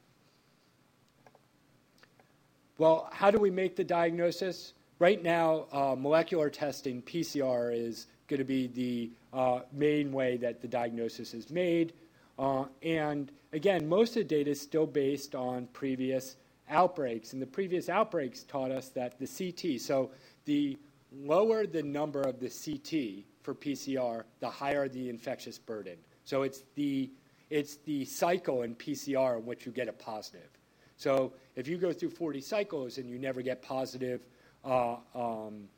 Well, how do we make the diagnosis? Right now, uh, molecular testing, PCR, is going to be the uh, main way that the diagnosis is made. Uh, and again, most of the data is still based on previous outbreaks. And the previous outbreaks taught us that the CT, so the lower the number of the CT for PCR, the higher the infectious burden. So it's the, it's the cycle in PCR in which you get a positive. So if you go through 40 cycles and you never get positive uh, um,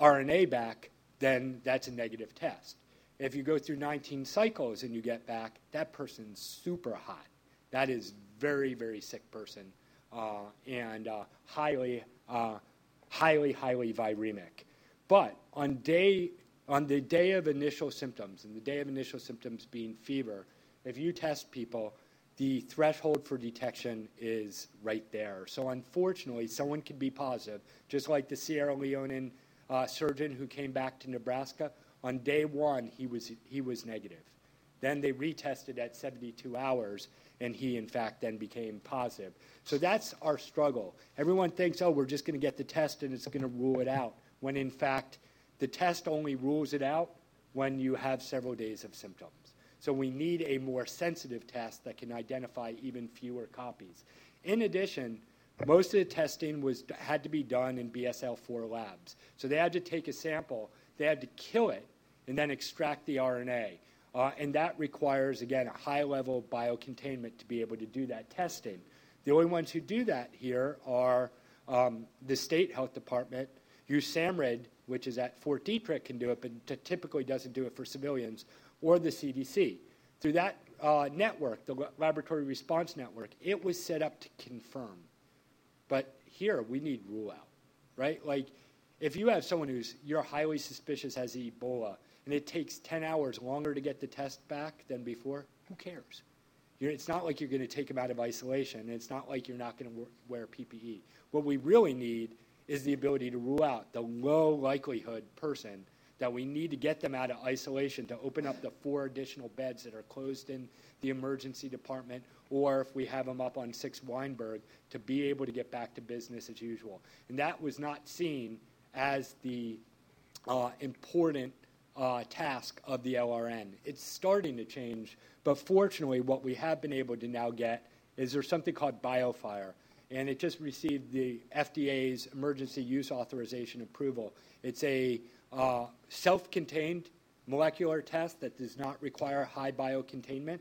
RNA back, then that's a negative test. If you go through 19 cycles and you get back, that person's super hot. That is very, very sick person uh, and uh, highly, uh, highly, highly viremic. But on day on the day of initial symptoms, and the day of initial symptoms being fever, if you test people, the threshold for detection is right there. So unfortunately, someone could be positive, just like the Sierra Leonean uh, surgeon who came back to Nebraska. On day one, he was he was negative. Then they retested at 72 hours, and he, in fact, then became positive. So that's our struggle. Everyone thinks, oh, we're just going to get the test and it's going to rule it out, when in fact, the test only rules it out when you have several days of symptoms. So we need a more sensitive test that can identify even fewer copies. In addition, most of the testing was had to be done in BSL-4 labs. So they had to take a sample, they had to kill it, and then extract the RNA. Uh, and that requires, again, a high level of biocontainment to be able to do that testing. The only ones who do that here are um, the state health department. USAMRIID, which is at Fort Detrick, can do it, but t- typically doesn't do it for civilians, or the CDC. Through that uh, network, the Laboratory Response Network, it was set up to confirm. But here, we need rule out, right? Like, if you have someone who's you're highly suspicious has Ebola, and it takes 10 hours longer to get the test back than before, who cares? You're, it's not like you're going to take them out of isolation. And it's not like you're not going to wear PPE. What we really need is the ability to rule out the low likelihood person that we need to get them out of isolation to open up the four additional beds that are closed in the emergency department, or if we have them up on 6 Weinberg, to be able to get back to business as usual. And that was not seen as the uh, important uh, task of the LRN. It's starting to change, but fortunately, what we have been able to now get is there's something called BioFire, and it just received the FDA's emergency use authorization approval. It's a uh, self contained molecular test that does not require high biocontainment.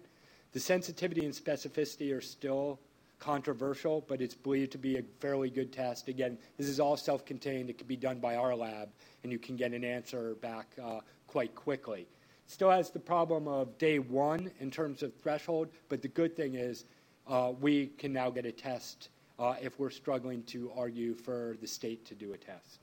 The sensitivity and specificity are still controversial, but it's believed to be a fairly good test. Again, this is all self contained. It can be done by our lab, and you can get an answer back uh, quite quickly. Still has the problem of day one in terms of threshold, but the good thing is uh, we can now get a test uh, if we're struggling to argue for the state to do a test.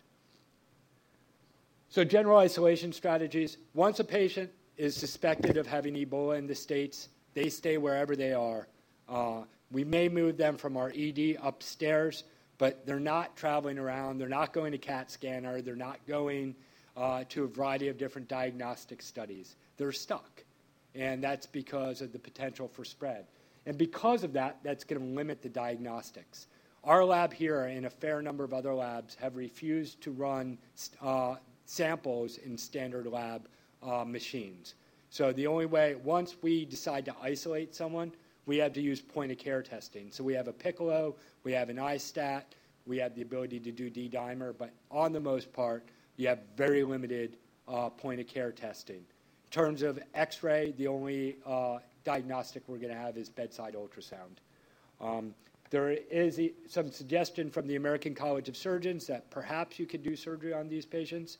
So, general isolation strategies. Once a patient is suspected of having Ebola in the States, they stay wherever they are. Uh, we may move them from our ED upstairs, but they're not traveling around. They're not going to CAT scanner. They're not going uh, to a variety of different diagnostic studies. They're stuck. And that's because of the potential for spread. And because of that, that's going to limit the diagnostics. Our lab here and a fair number of other labs have refused to run uh, samples in standard lab uh, machines. So the only way, once we decide to isolate someone, we have to use point of care testing. So we have a Piccolo, we have an iStat, we have the ability to do D dimer, but on the most part, you have very limited uh, point of care testing. In terms of x ray, the only uh, diagnostic we're going to have is bedside ultrasound. Um, there is some suggestion from the American College of Surgeons that perhaps you could do surgery on these patients.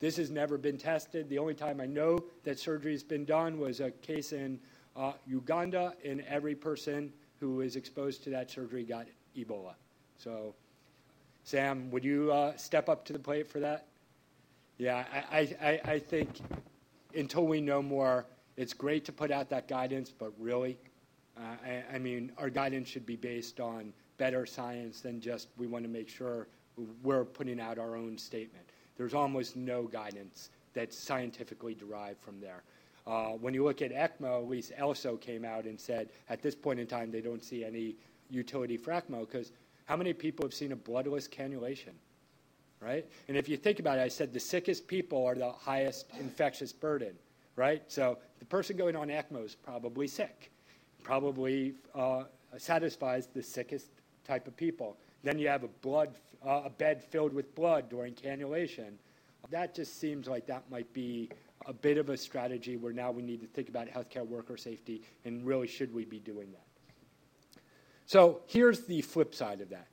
This has never been tested. The only time I know that surgery has been done was a case in uh, Uganda, and every person who was exposed to that surgery got Ebola. So, Sam, would you uh, step up to the plate for that? Yeah, I, I, I think until we know more, it's great to put out that guidance, but really, uh, I, I mean, our guidance should be based on better science than just we want to make sure we're putting out our own statement. There's almost no guidance that's scientifically derived from there. Uh, when you look at ECMO, at least ELSO came out and said at this point in time they don't see any utility for ECMO because how many people have seen a bloodless cannulation? right? And if you think about it, I said the sickest people are the highest infectious burden, right? So the person going on ECMO is probably sick, probably uh, satisfies the sickest type of people. Then you have a blood, uh, a bed filled with blood during cannulation. That just seems like that might be a bit of a strategy where now we need to think about healthcare worker safety and really should we be doing that. So here's the flip side of that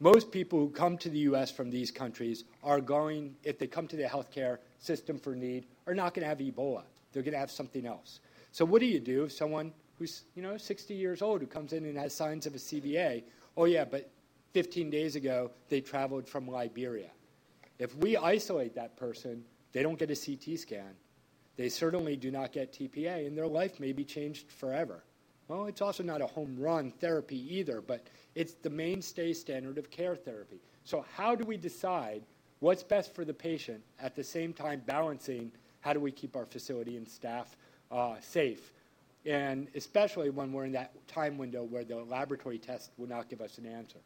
most people who come to the U.S. from these countries are going, if they come to the healthcare system for need, are not going to have Ebola. They're going to have something else. So what do you do if someone who's you know 60 years old who comes in and has signs of a CVA? Oh yeah, but 15 days ago they traveled from Liberia. If we isolate that person, they don't get a CT scan. They certainly do not get TPA, and their life may be changed forever. Well, it's also not a home run therapy either, but it's the mainstay standard of care therapy. So, how do we decide what's best for the patient at the same time balancing how do we keep our facility and staff uh, safe? And especially when we're in that time window where the laboratory test will not give us an answer.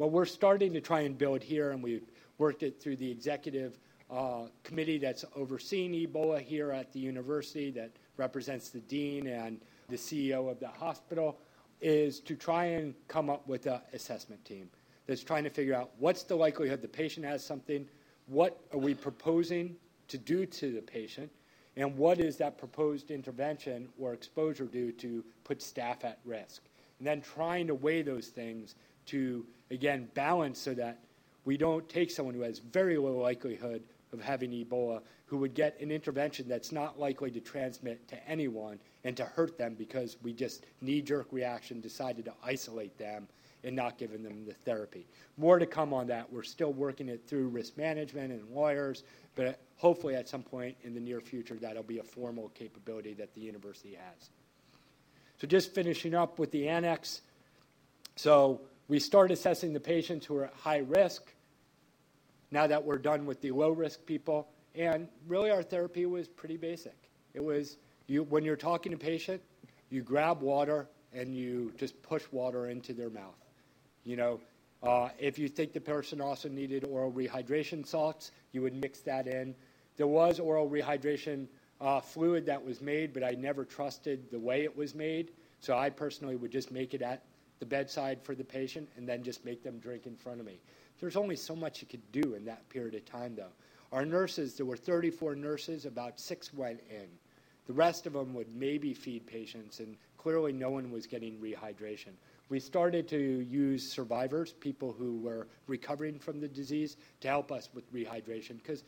Well, we're starting to try and build here, and we've worked it through the executive uh, committee that's overseeing Ebola here at the university that represents the dean and the CEO of the hospital, is to try and come up with an assessment team that's trying to figure out what's the likelihood the patient has something, what are we proposing to do to the patient, and what is that proposed intervention or exposure do to put staff at risk. And then trying to weigh those things to, again, balance so that we don't take someone who has very low likelihood of having Ebola who would get an intervention that's not likely to transmit to anyone and to hurt them because we just knee jerk reaction decided to isolate them and not giving them the therapy. More to come on that. We're still working it through risk management and lawyers, but hopefully at some point in the near future that'll be a formal capability that the university has. So just finishing up with the annex. So we start assessing the patients who are at high risk now that we're done with the low risk people. And really, our therapy was pretty basic. It was you, when you're talking to a patient, you grab water and you just push water into their mouth. You know, uh, if you think the person also needed oral rehydration salts, you would mix that in. There was oral rehydration uh, fluid that was made, but I never trusted the way it was made. So I personally would just make it at the bedside for the patient and then just make them drink in front of me. There's only so much you could do in that period of time, though. Our nurses, there were 34 nurses, about six went in. The rest of them would maybe feed patients, and clearly no one was getting rehydration. We started to use survivors, people who were recovering from the disease, to help us with rehydration because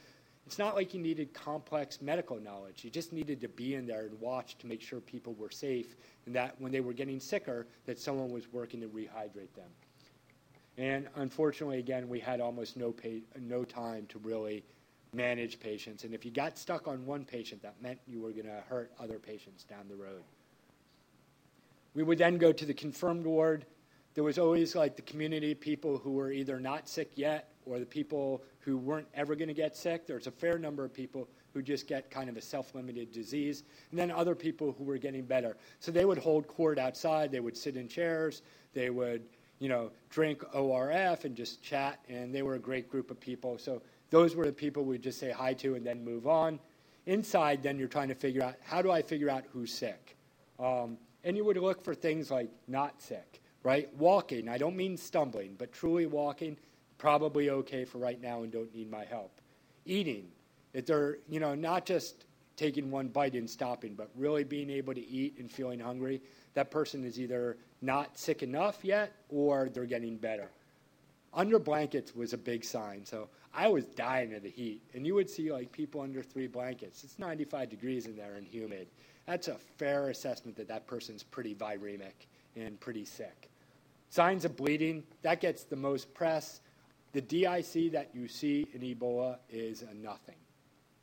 It's not like you needed complex medical knowledge. You just needed to be in there and watch to make sure people were safe and that when they were getting sicker, that someone was working to rehydrate them. And unfortunately, again, we had almost no, no time to really manage patients. And if you got stuck on one patient, that meant you were going to hurt other patients down the road. We would then go to the confirmed ward. There was always like the community people who were either not sick yet or the people who weren't ever going to get sick. There's a fair number of people who just get kind of a self limited disease, and then other people who were getting better. So they would hold court outside, they would sit in chairs, they would you know, drink ORS and just chat, and they were a great group of people. So those were the people we'd just say hi to and then move on. Inside, then you're trying to figure out how do I figure out who's sick? Um, and you would look for things like not sick, right? Walking, I don't mean stumbling, but truly walking, probably okay for right now and don't need my help. Eating, if they're, you know, not just taking one bite and stopping, but really being able to eat and feeling hungry, that person is either not sick enough yet or they're getting better. Under blankets was a big sign. So I was dying of the heat. And you would see like people under three blankets. It's 95 degrees in there and humid. That's a fair assessment that that person's pretty viremic and pretty sick. Signs of bleeding, that gets the most press. The DIC that you see in Ebola is a nothing.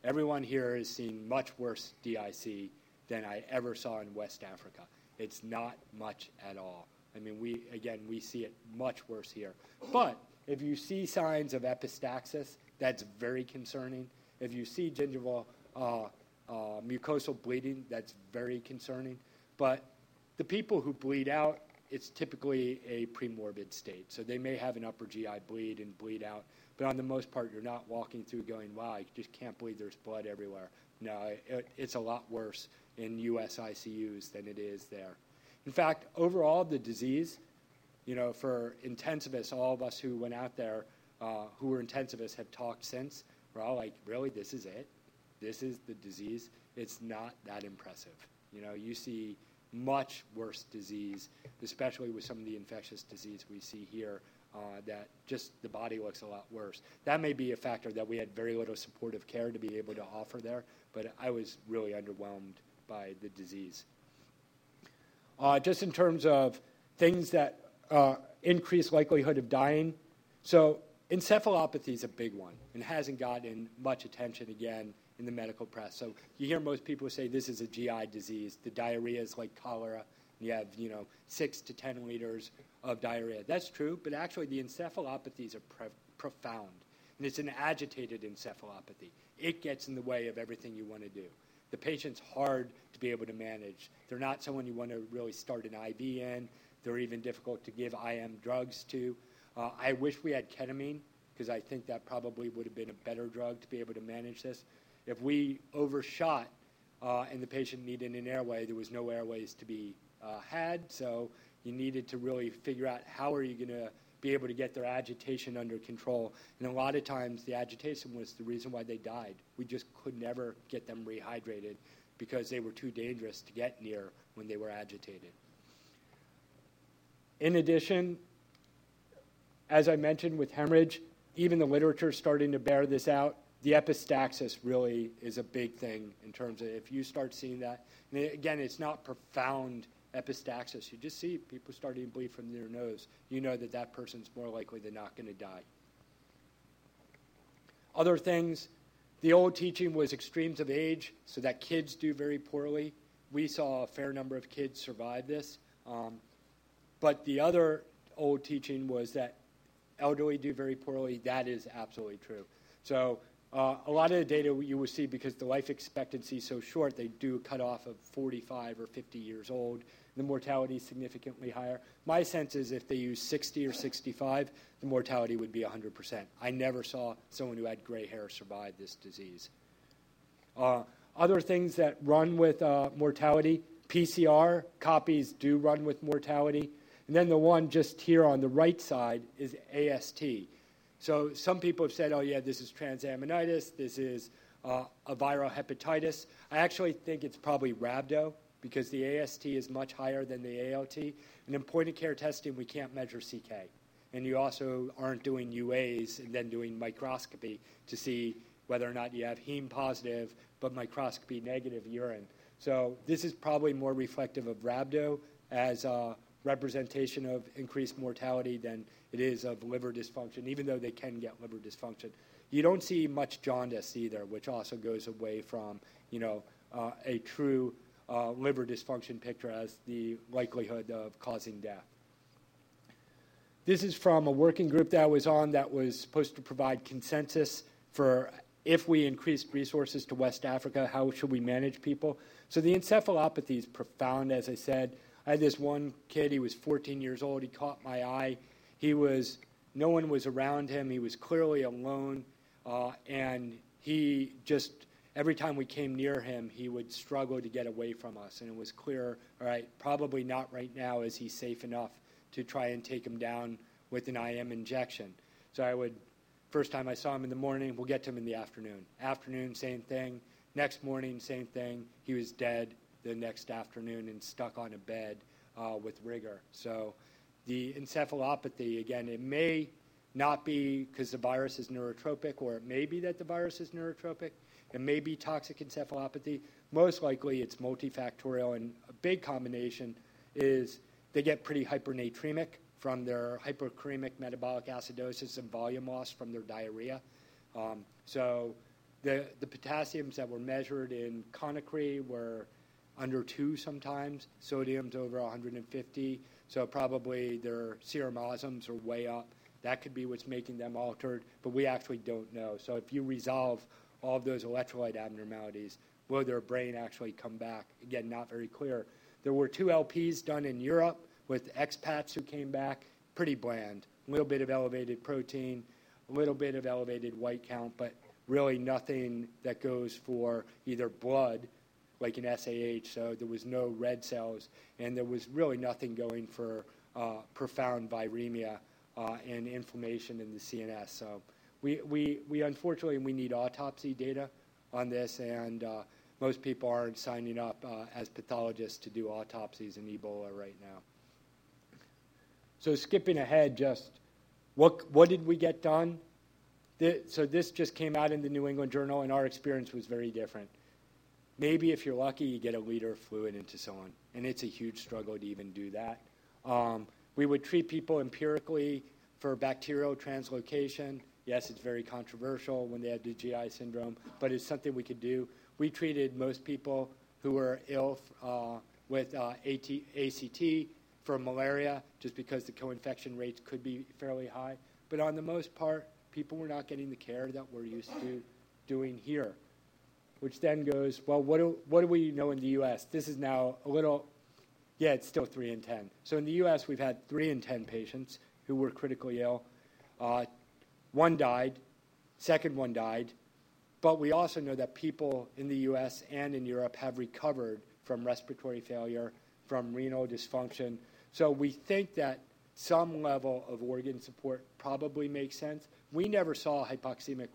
Everyone here has seen much worse DIC than I ever saw in West Africa. It's not much at all. I mean, we again we see it much worse here. But if you see signs of epistaxis, that's very concerning. If you see gingival uh, uh, mucosal bleeding, that's very concerning. But the people who bleed out, it's typically a premorbid state. So they may have an upper GI bleed and bleed out. But on the most part, you're not walking through going, wow, I just can't believe there's blood everywhere. No, it, it's a lot worse in U.S. ICUs than it is there. In fact, overall, the disease, you know, for intensivists, all of us who went out there uh, who were intensivists have talked since. We're all like, really, this is it? This is the disease? It's not that impressive. You know, you see much worse disease, especially with some of the infectious disease we see here, uh, that just the body looks a lot worse. That may be a factor that we had very little supportive care to be able to offer there, but I was really underwhelmed by the disease. Uh, just in terms of things that uh, increase likelihood of dying. So encephalopathy is a big one and hasn't gotten much attention again in the medical press. So you hear most people say this is a GI disease. The diarrhea is like cholera. You have, you know, six to 10 liters of diarrhea. That's true, but actually the encephalopathies are pre- profound. And it's an agitated encephalopathy. It gets in the way of everything you want to do. The patient's hard to be able to manage. They're not someone you want to really start an IV in. They're even difficult to give IM drugs to. Uh, I wish we had ketamine because I think that probably would have been a better drug to be able to manage this. If we overshot uh, and the patient needed an airway, there was no airways to be uh, had, so you needed to really figure out how are you going to be able to get their agitation under control. And a lot of times, the agitation was the reason why they died. We just could never get them rehydrated because they were too dangerous to get near when they were agitated. In addition, as I mentioned with hemorrhage, even the literature is starting to bear this out the epistaxis really is a big thing in terms of if you start seeing that. And again, it's not profound epistaxis. You just see people starting to bleed from their nose. You know that that person's more likely than not going to die. Other things, the old teaching was extremes of age, so that kids do very poorly. We saw a fair number of kids survive this. Um, but the other old teaching was that elderly do very poorly. That is absolutely true. So uh, a lot of the data you will see because the life expectancy is so short, they do cut off of 45 or 50 years old. The mortality is significantly higher. My sense is if they use 60 or 65, the mortality would be 100%. I never saw someone who had gray hair survive this disease. Uh, other things that run with uh, mortality, PCR copies do run with mortality. And then the one just here on the right side is AST. So some people have said, oh, yeah, this is transaminitis, this is uh, a viral hepatitis. I actually think it's probably rhabdo because the AST is much higher than the ALT. And in point of care testing, we can't measure CK. And you also aren't doing UAs and then doing microscopy to see whether or not you have heme positive but microscopy negative urine. So this is probably more reflective of rhabdo as a representation of increased mortality than it is of liver dysfunction, even though they can get liver dysfunction. You don't see much jaundice either, which also goes away from, you know, uh, a true uh, liver dysfunction picture as the likelihood of causing death. This is from a working group that I was on that was supposed to provide consensus for if we increased resources to West Africa, how should we manage people? So the encephalopathy is profound, as I said. I had this one kid, he was 14 years old, he caught my eye. He was, no one was around him, he was clearly alone, uh, and he just every time we came near him, he would struggle to get away from us. And it was clear, all right, probably not right now is he safe enough to try and take him down with an IM injection. So I would, first time I saw him in the morning, we'll get to him in the afternoon. Afternoon, same thing. Next morning, same thing. He was dead the next afternoon and stuck on a bed uh, with rigor. So the encephalopathy, again, it may not be because the virus is neurotropic, or it may be that the virus is neurotropic. It may be toxic encephalopathy. Most likely, it's multifactorial, and a big combination is they get pretty hypernatremic from their hyperuremic metabolic acidosis and volume loss from their diarrhea. Um, so the, the potassiums that were measured in Conakry were under two sometimes, sodium's over 150, so probably their serum osms are way up. That could be what's making them altered, but we actually don't know. So if you resolve all of those electrolyte abnormalities, will their brain actually come back? Again, not very clear. There were two LPs done in Europe with expats who came back, pretty bland. A little bit of elevated protein, a little bit of elevated white count, but really nothing that goes for either blood, like an SAH, so there was no red cells, and there was really nothing going for uh, profound viremia uh, and inflammation in the CNS. So we, we, we unfortunately we need autopsy data on this, and uh, most people aren't signing up uh, as pathologists to do autopsies in Ebola right now. So skipping ahead, just what what did we get done? The, so this just came out in the New England Journal, and our experience was very different. Maybe if you're lucky, you get a liter of fluid into someone, and it's a huge struggle to even do that. Um, we would treat people empirically for bacterial translocation. Yes, it's very controversial when they have the GI syndrome, but it's something we could do. We treated most people who were ill uh, with uh, AT, ACT for malaria just because the co-infection rates could be fairly high. But on the most part, people were not getting the care that we're used to doing here. Which then goes, well, what do, what do we know in the U.S.? This is now a little, yeah, it's still 3 in 10. So in the U.S., we've had 3 in 10 patients who were critically ill. Uh, one died, second one died, but we also know that people in the US and in Europe have recovered from respiratory failure, from renal dysfunction. So we think that some level of organ support probably makes sense. We never saw hypoxemic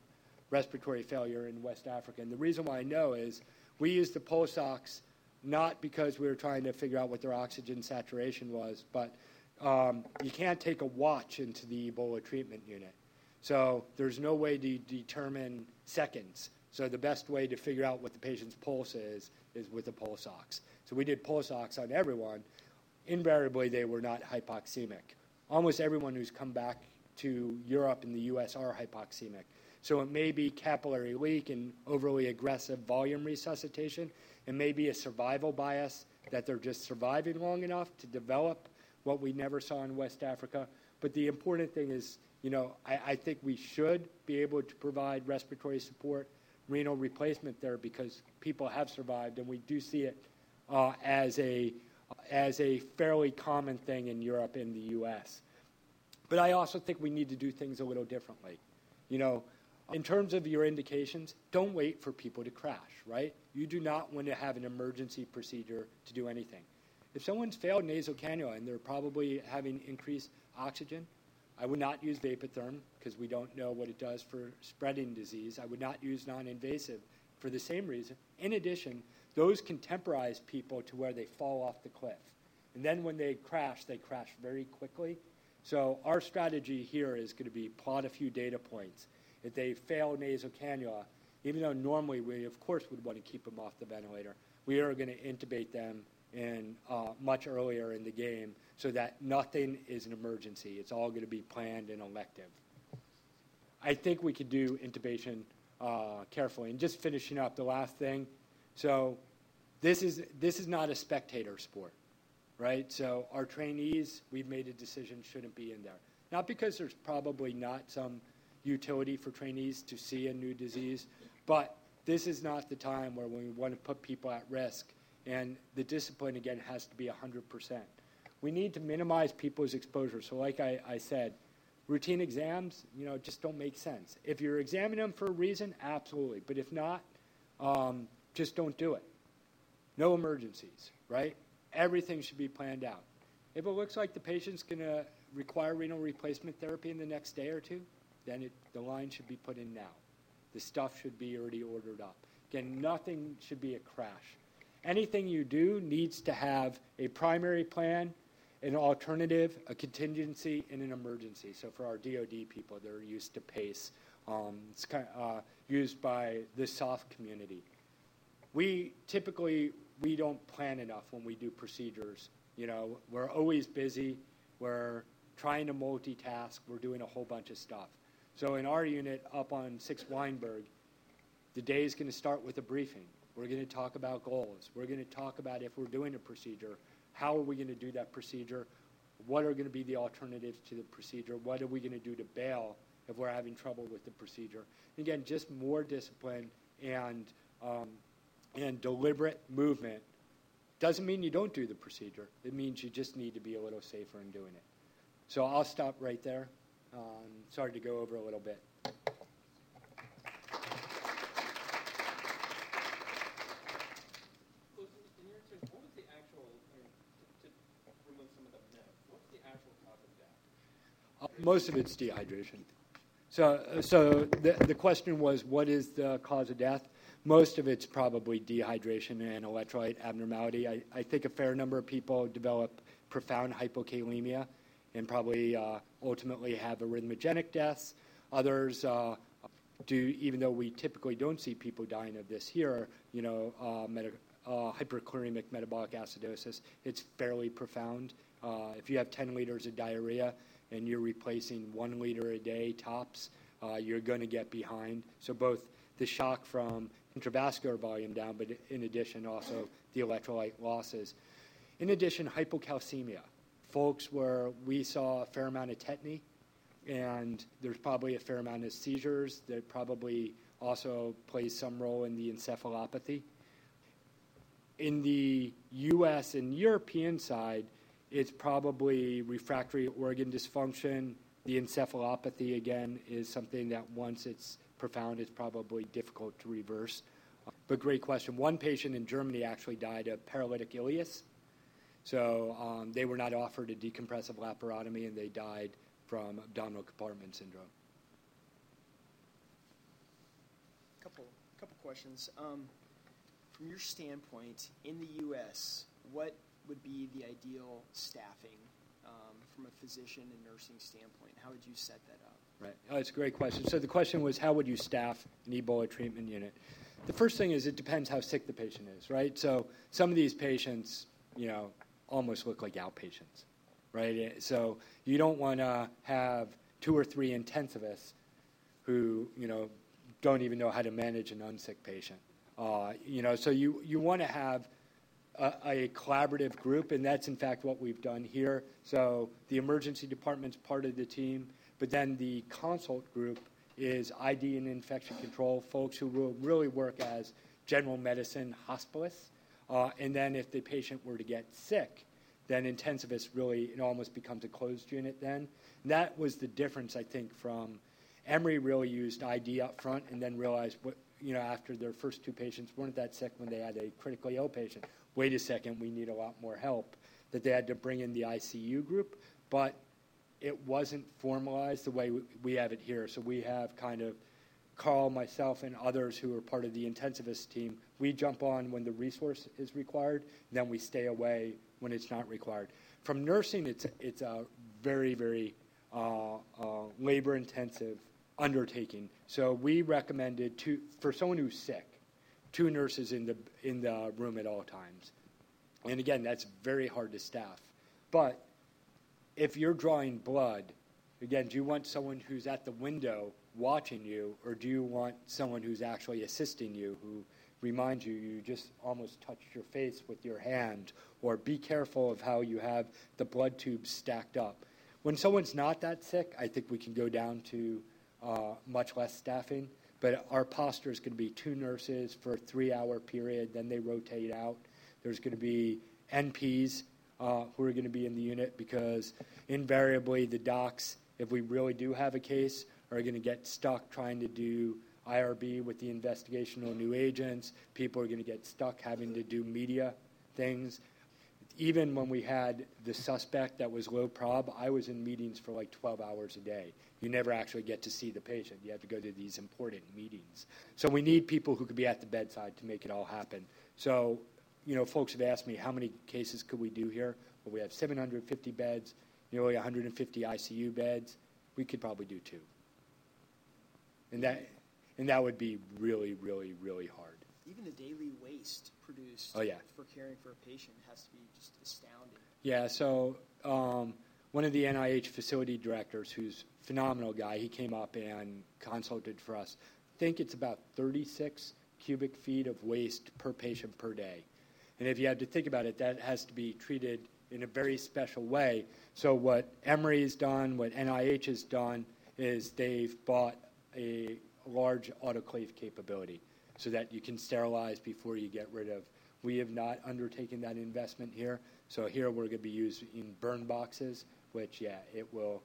respiratory failure in West Africa. And the reason why I know is we used the pulse ox not because we were trying to figure out what their oxygen saturation was, but um, you can't take a watch into the Ebola treatment unit. So there's no way to determine seconds. So the best way to figure out what the patient's pulse is is with a pulse ox. So we did pulse ox on everyone. Invariably, they were not hypoxemic. Almost everyone who's come back to Europe and the U.S. are hypoxemic. So it may be capillary leak and overly aggressive volume resuscitation. It may be a survival bias that they're just surviving long enough to develop what we never saw in West Africa. But the important thing is you know, I, think we should be able to provide respiratory support, renal replacement there because people have survived, and we do see it uh, as a as a fairly common thing in Europe and the U.S. But I also think we need to do things a little differently. You know, in terms of your indications, don't wait for people to crash, right? You do not want to have an emergency procedure to do anything. If someone's failed nasal cannula and they're probably having increased oxygen, I would not use Vapotherm because we don't know what it does for spreading disease. I would not use non invasive for the same reason. In addition, those can temporize people to where they fall off the cliff. And then when they crash, they crash very quickly. So our strategy here is going to be plot a few data points. If they fail nasal cannula, even though normally we, of course, would want to keep them off the ventilator, we are going to intubate them in uh, much earlier in the game so that nothing is an emergency. It's all going to be planned and elective. I think we could do intubation uh, carefully. And just finishing up the last thing, so this is this is not a spectator sport, right? So our trainees, we've made a decision, shouldn't be in there. Not because there's probably not some utility for trainees to see a new disease, but this is not the time where we want to put people at risk. And the discipline, again, has to be 100%. We need to minimize people's exposure. So, like I, I said, routine exams, you know, just don't make sense. If you're examining them for a reason, absolutely. But if not, um, just don't do it. No emergencies, right? Everything should be planned out. If it looks like the patient's going to require renal replacement therapy in the next day or two, then it, the line should be put in now. The stuff should be already ordered up. Again, nothing should be a crash. Anything you do needs to have a primary plan, an alternative, a contingency, and an emergency. So for our DoD people, they're used to PACE. Um, it's kind of, uh, used by the SOF community. We typically we don't plan enough when we do procedures. You know, we're always busy. We're trying to multitask. We're doing a whole bunch of stuff. So in our unit up on 6 Weinberg, the day is going to start with a briefing. We're going to talk about goals. We're going to talk about if we're doing a procedure, how are we going to do that procedure? What are going to be the alternatives to the procedure? What are we going to do to bail if we're having trouble with the procedure? And again, just more discipline and um, and deliberate movement doesn't mean you don't do the procedure. It means you just need to be a little safer in doing it. So I'll stop right there. Um, sorry to go over a little bit. Uh, most of it's dehydration. So, so the, the question was, what is the cause of death? Most of it's probably dehydration and electrolyte abnormality. I, I think a fair number of people develop profound hypokalemia and probably uh, ultimately have arrhythmogenic deaths. Others uh, do, even though we typically don't see people dying of this here, you know, uh, hyperchloremic metabolic acidosis, it's fairly profound. If you have 10 liters of diarrhea and you're replacing one liter a day tops, you're going to get behind. So both the shock from intravascular volume down, but in addition also the electrolyte losses. In addition, hypocalcemia folks where we saw a fair amount of tetany, and there's probably a fair amount of seizures that probably also plays some role in the encephalopathy. In the US and European side, it's probably refractory organ dysfunction. The encephalopathy, again, is something that once it's profound, it's probably difficult to reverse. But great question. One patient in Germany actually died of paralytic ileus so um, they were not offered a decompressive laparotomy and they died from abdominal compartment syndrome. Couple, couple questions. Um, from your standpoint, in the U.S., what would be the ideal staffing um, from a physician and nursing standpoint? How would you set that up? Right. Oh, it's a great question. So the question was, how would you staff an Ebola treatment unit? The first thing is it depends how sick the patient is, right? So some of these patients, you know, almost look like outpatients, right? So you don't want to have two or three intensivists who, you know, don't even know how to manage an unsick patient. Uh, you know, so you, you want to have a, a, collaborative group, and that's in fact what we've done here. So the emergency department's part of the team, but then the consult group is ID and infection control folks who will really work as general medicine hospitalists uh, and then if the patient were to get sick, then intensivist really it almost becomes a closed unit then. That was the difference I think from Emory really used ID up front and then realized what you know after their first two patients weren't that sick when they had a critically ill patient. Wait a second, we need a lot more help. That they had to bring in the ICU group, but it wasn't formalized the way we have it here. So we have kind of Carl, myself, and others who are part of the intensivist team, we jump on when the resource is required, then we stay away when it's not required. From nursing, it's, it's a very, very uh, uh, labor intensive undertaking. So we recommended two, for someone who's sick, two nurses in the, in the room at all times. And again, that's very hard to staff. But if you're drawing blood, again, do you want someone who's at the window watching you, or do you want someone who's actually assisting you, who reminds you you just almost touched your face with your hand, or be careful of how you have the blood tubes stacked up? When someone's not that sick, I think we can go down to uh, much less staffing. But our posture is going to be two nurses for a three hour period, then they rotate out. There's going to be NPs uh, who are going to be in the unit because invariably the docs, if we really do have a case, are going to get stuck trying to do IRB with the investigational new agents. People are going to get stuck having to do media things. Even when we had the suspect that was low prob, I was in meetings for like 12 hours a day. You never actually get to see the patient. You have to go to these important meetings. So we need people who could be at the bedside to make it all happen. So, you know, folks have asked me how many cases could we do here? Well, we have 750 beds, nearly 150 ICU beds. We could probably do two. And that, and that would be really, really, really hard. Even the daily waste produced Oh, yeah. for caring for a patient has to be just astounding. Yeah, so um, one of the NIH facility directors, who's a phenomenal guy, he came up and consulted for us. I think it's about 36 cubic feet of waste per patient per day. And if you had to think about it, that has to be treated in a very special way. So what Emory's done, what NIH has done, is they've bought a large autoclave capability so that you can sterilize before you get rid of. We have not undertaken that investment here. So here we're going to be using burn boxes, which, yeah, it will,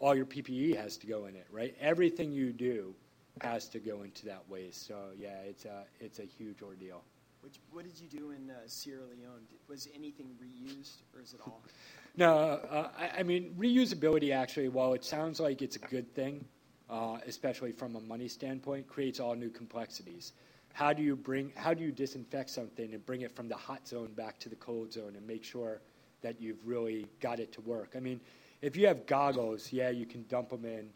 all your PPE has to go in it, right? Everything you do has to go into that waste. So, yeah, it's a, it's a huge ordeal. Which, what did you do in uh, Sierra Leone? Was anything reused, or is it all? No, uh, I, I mean, reusability actually, while it sounds like it's a good thing, especially from a money standpoint, creates all new complexities. How do you bring? How do you disinfect something and bring it from the hot zone back to the cold zone and make sure that you've really got it to work? I mean, if you have goggles, yeah, you can dump them in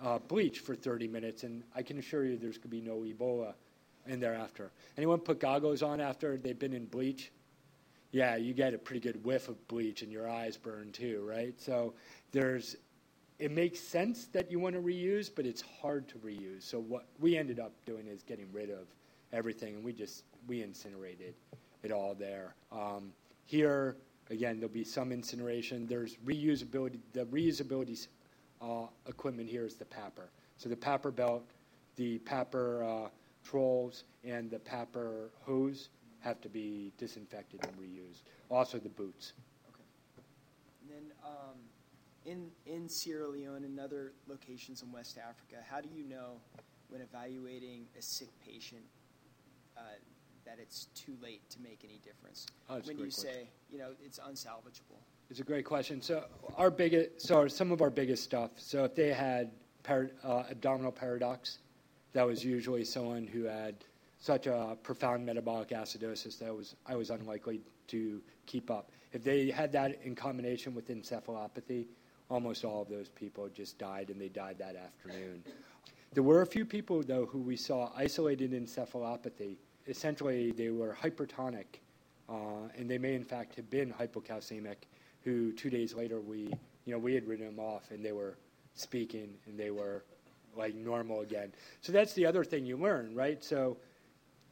uh, bleach for 30 minutes, and I can assure you there's going to be no Ebola in thereafter. Anyone put goggles on after they've been in bleach? Yeah, you get a pretty good whiff of bleach, and your eyes burn too, right? So there's it makes sense that you want to reuse, but it's hard to reuse. So what we ended up doing is getting rid of everything, and we just we incinerated it all there. Um, here again, there'll be some incineration. There's reusability. The reusability uh, equipment here is the PAPR. So the PAPR belt, the PAPR uh, trolls, and the PAPR hose have to be disinfected and reused. Also the boots. Okay. And then um, in in Sierra Leone and other locations in West Africa, how do you know when evaluating a sick patient uh, that it's too late to make any difference? Oh, when you question. say, you know, it's unsalvageable. It's a great question. So our biggest, so some of our biggest stuff. So if they had par, uh, abdominal paradox, that was usually someone who had such a profound metabolic acidosis that was I was unlikely to keep up. If they had that in combination with encephalopathy, almost all of those people just died, and they died that afternoon. There were a few people though who we saw isolated encephalopathy. Essentially, they were hypertonic, uh, and they may in fact have been hypocalcemic. Who two days later we, you know, we had written them off, and they were speaking, and they were like normal again. So that's the other thing you learn, right? So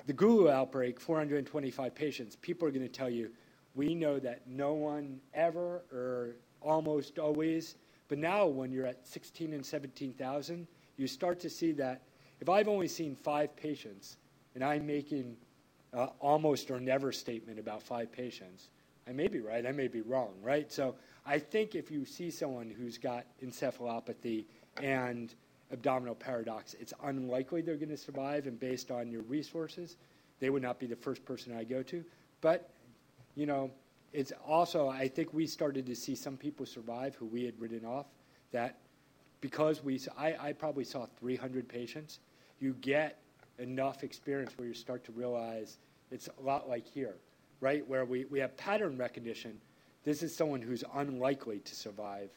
the Gulu outbreak, 425 patients, people are going to tell you, we know that no one ever or almost always, but now when you're at 16 and 17,000, you start to see that if I've only seen five patients and I'm making uh, almost or never statement about five patients, I may be right, I may be wrong, right? So I think if you see someone who's got encephalopathy and abdominal paradox, it's unlikely they're going to survive, and based on your resources, they would not be the first person I go to. But, you know, it's also, I think we started to see some people survive who we had written off that because we, I, I probably saw 300 patients, you get enough experience where you start to realize it's a lot like here, right? Where we, we have pattern recognition. This is someone who's unlikely to survive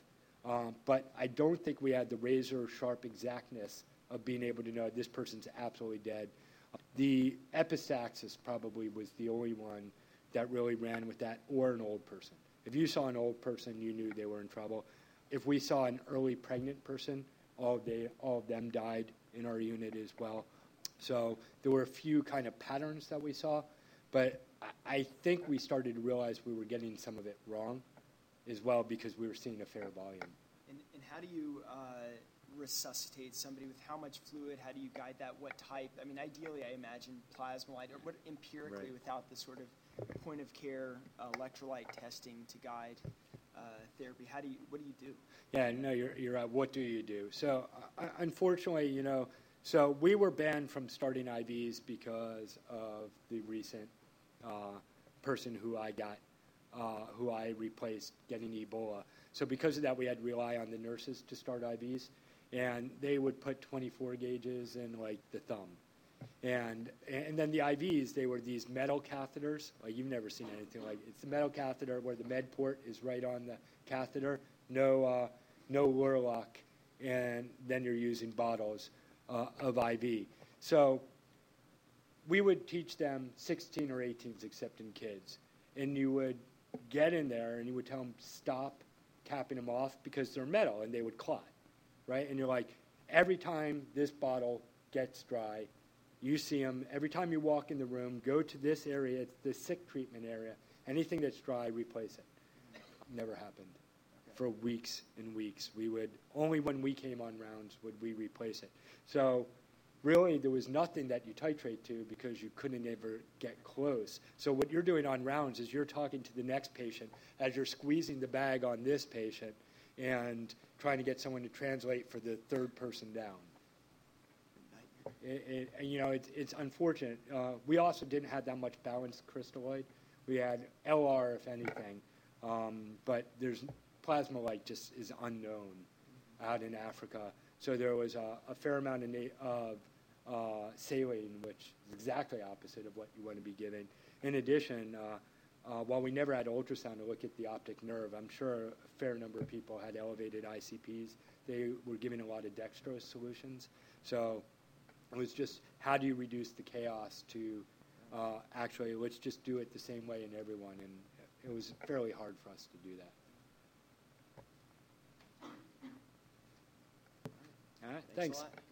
Um, but I don't think we had the razor sharp exactness of being able to know this person's absolutely dead. The epistaxis probably was the only one that really ran with that, or an old person. If you saw an old person, you knew they were in trouble. If we saw an early pregnant person, all, they, all of them died in our unit as well. So there were a few kind of patterns that we saw, but I think we started to realize we were getting some of it wrong as well because we were seeing a fair volume. And, and how do you uh, resuscitate somebody with how much fluid? How do you guide that? What type? I mean, ideally, I imagine Plasma-Lyte or what empirically Right. without the sort of point of care uh, electrolyte testing to guide uh, therapy. How do you? What do you do? Yeah, no, you're, you're right. What do you do? So, uh, unfortunately, you know, so we were banned from starting IVs because of the recent uh, person who I got, uh, who I replaced getting Ebola. So, because of that, we had to rely on the nurses to start IVs, and they would put 24 gauges in like the thumb. And and then the IVs, they were these metal catheters. Like you've never seen anything like it's the metal catheter where the med port is right on the catheter. No uh, no Luer lock, and then you're using bottles uh, of IV. So we would teach them 16 or 18s, except in kids, and you would get in there and you would tell them stop capping them off because they're metal and they would clot, right? And you're like, every time this bottle gets dry, you see them. Every time you walk in the room, go to this area, it's the sick treatment area. Anything that's dry, replace it. Never happened for weeks and weeks. We would only when we came on rounds would we replace it. So really there was nothing that you titrate to because you couldn't ever get close. So what you're doing on rounds is you're talking to the next patient as you're squeezing the bag on this patient and trying to get someone to translate for the third person down. It, it, and, you know, it's, it's unfortunate. Uh, we also didn't have that much balanced crystalloid. We had LR, if anything, um, but there's Plasma-Lyte just is unknown out in Africa. So there was a, a fair amount of, na- of uh, saline, which is exactly opposite of what you want to be giving. In addition, uh, uh, while we never had ultrasound to look at the optic nerve, I'm sure a fair number of people had elevated ICPs. They were giving a lot of dextrose solutions. So it was just how do you reduce the chaos to uh, actually let's just do it the same way in everyone, and it was fairly hard for us to do that. All right, Thanks thanks.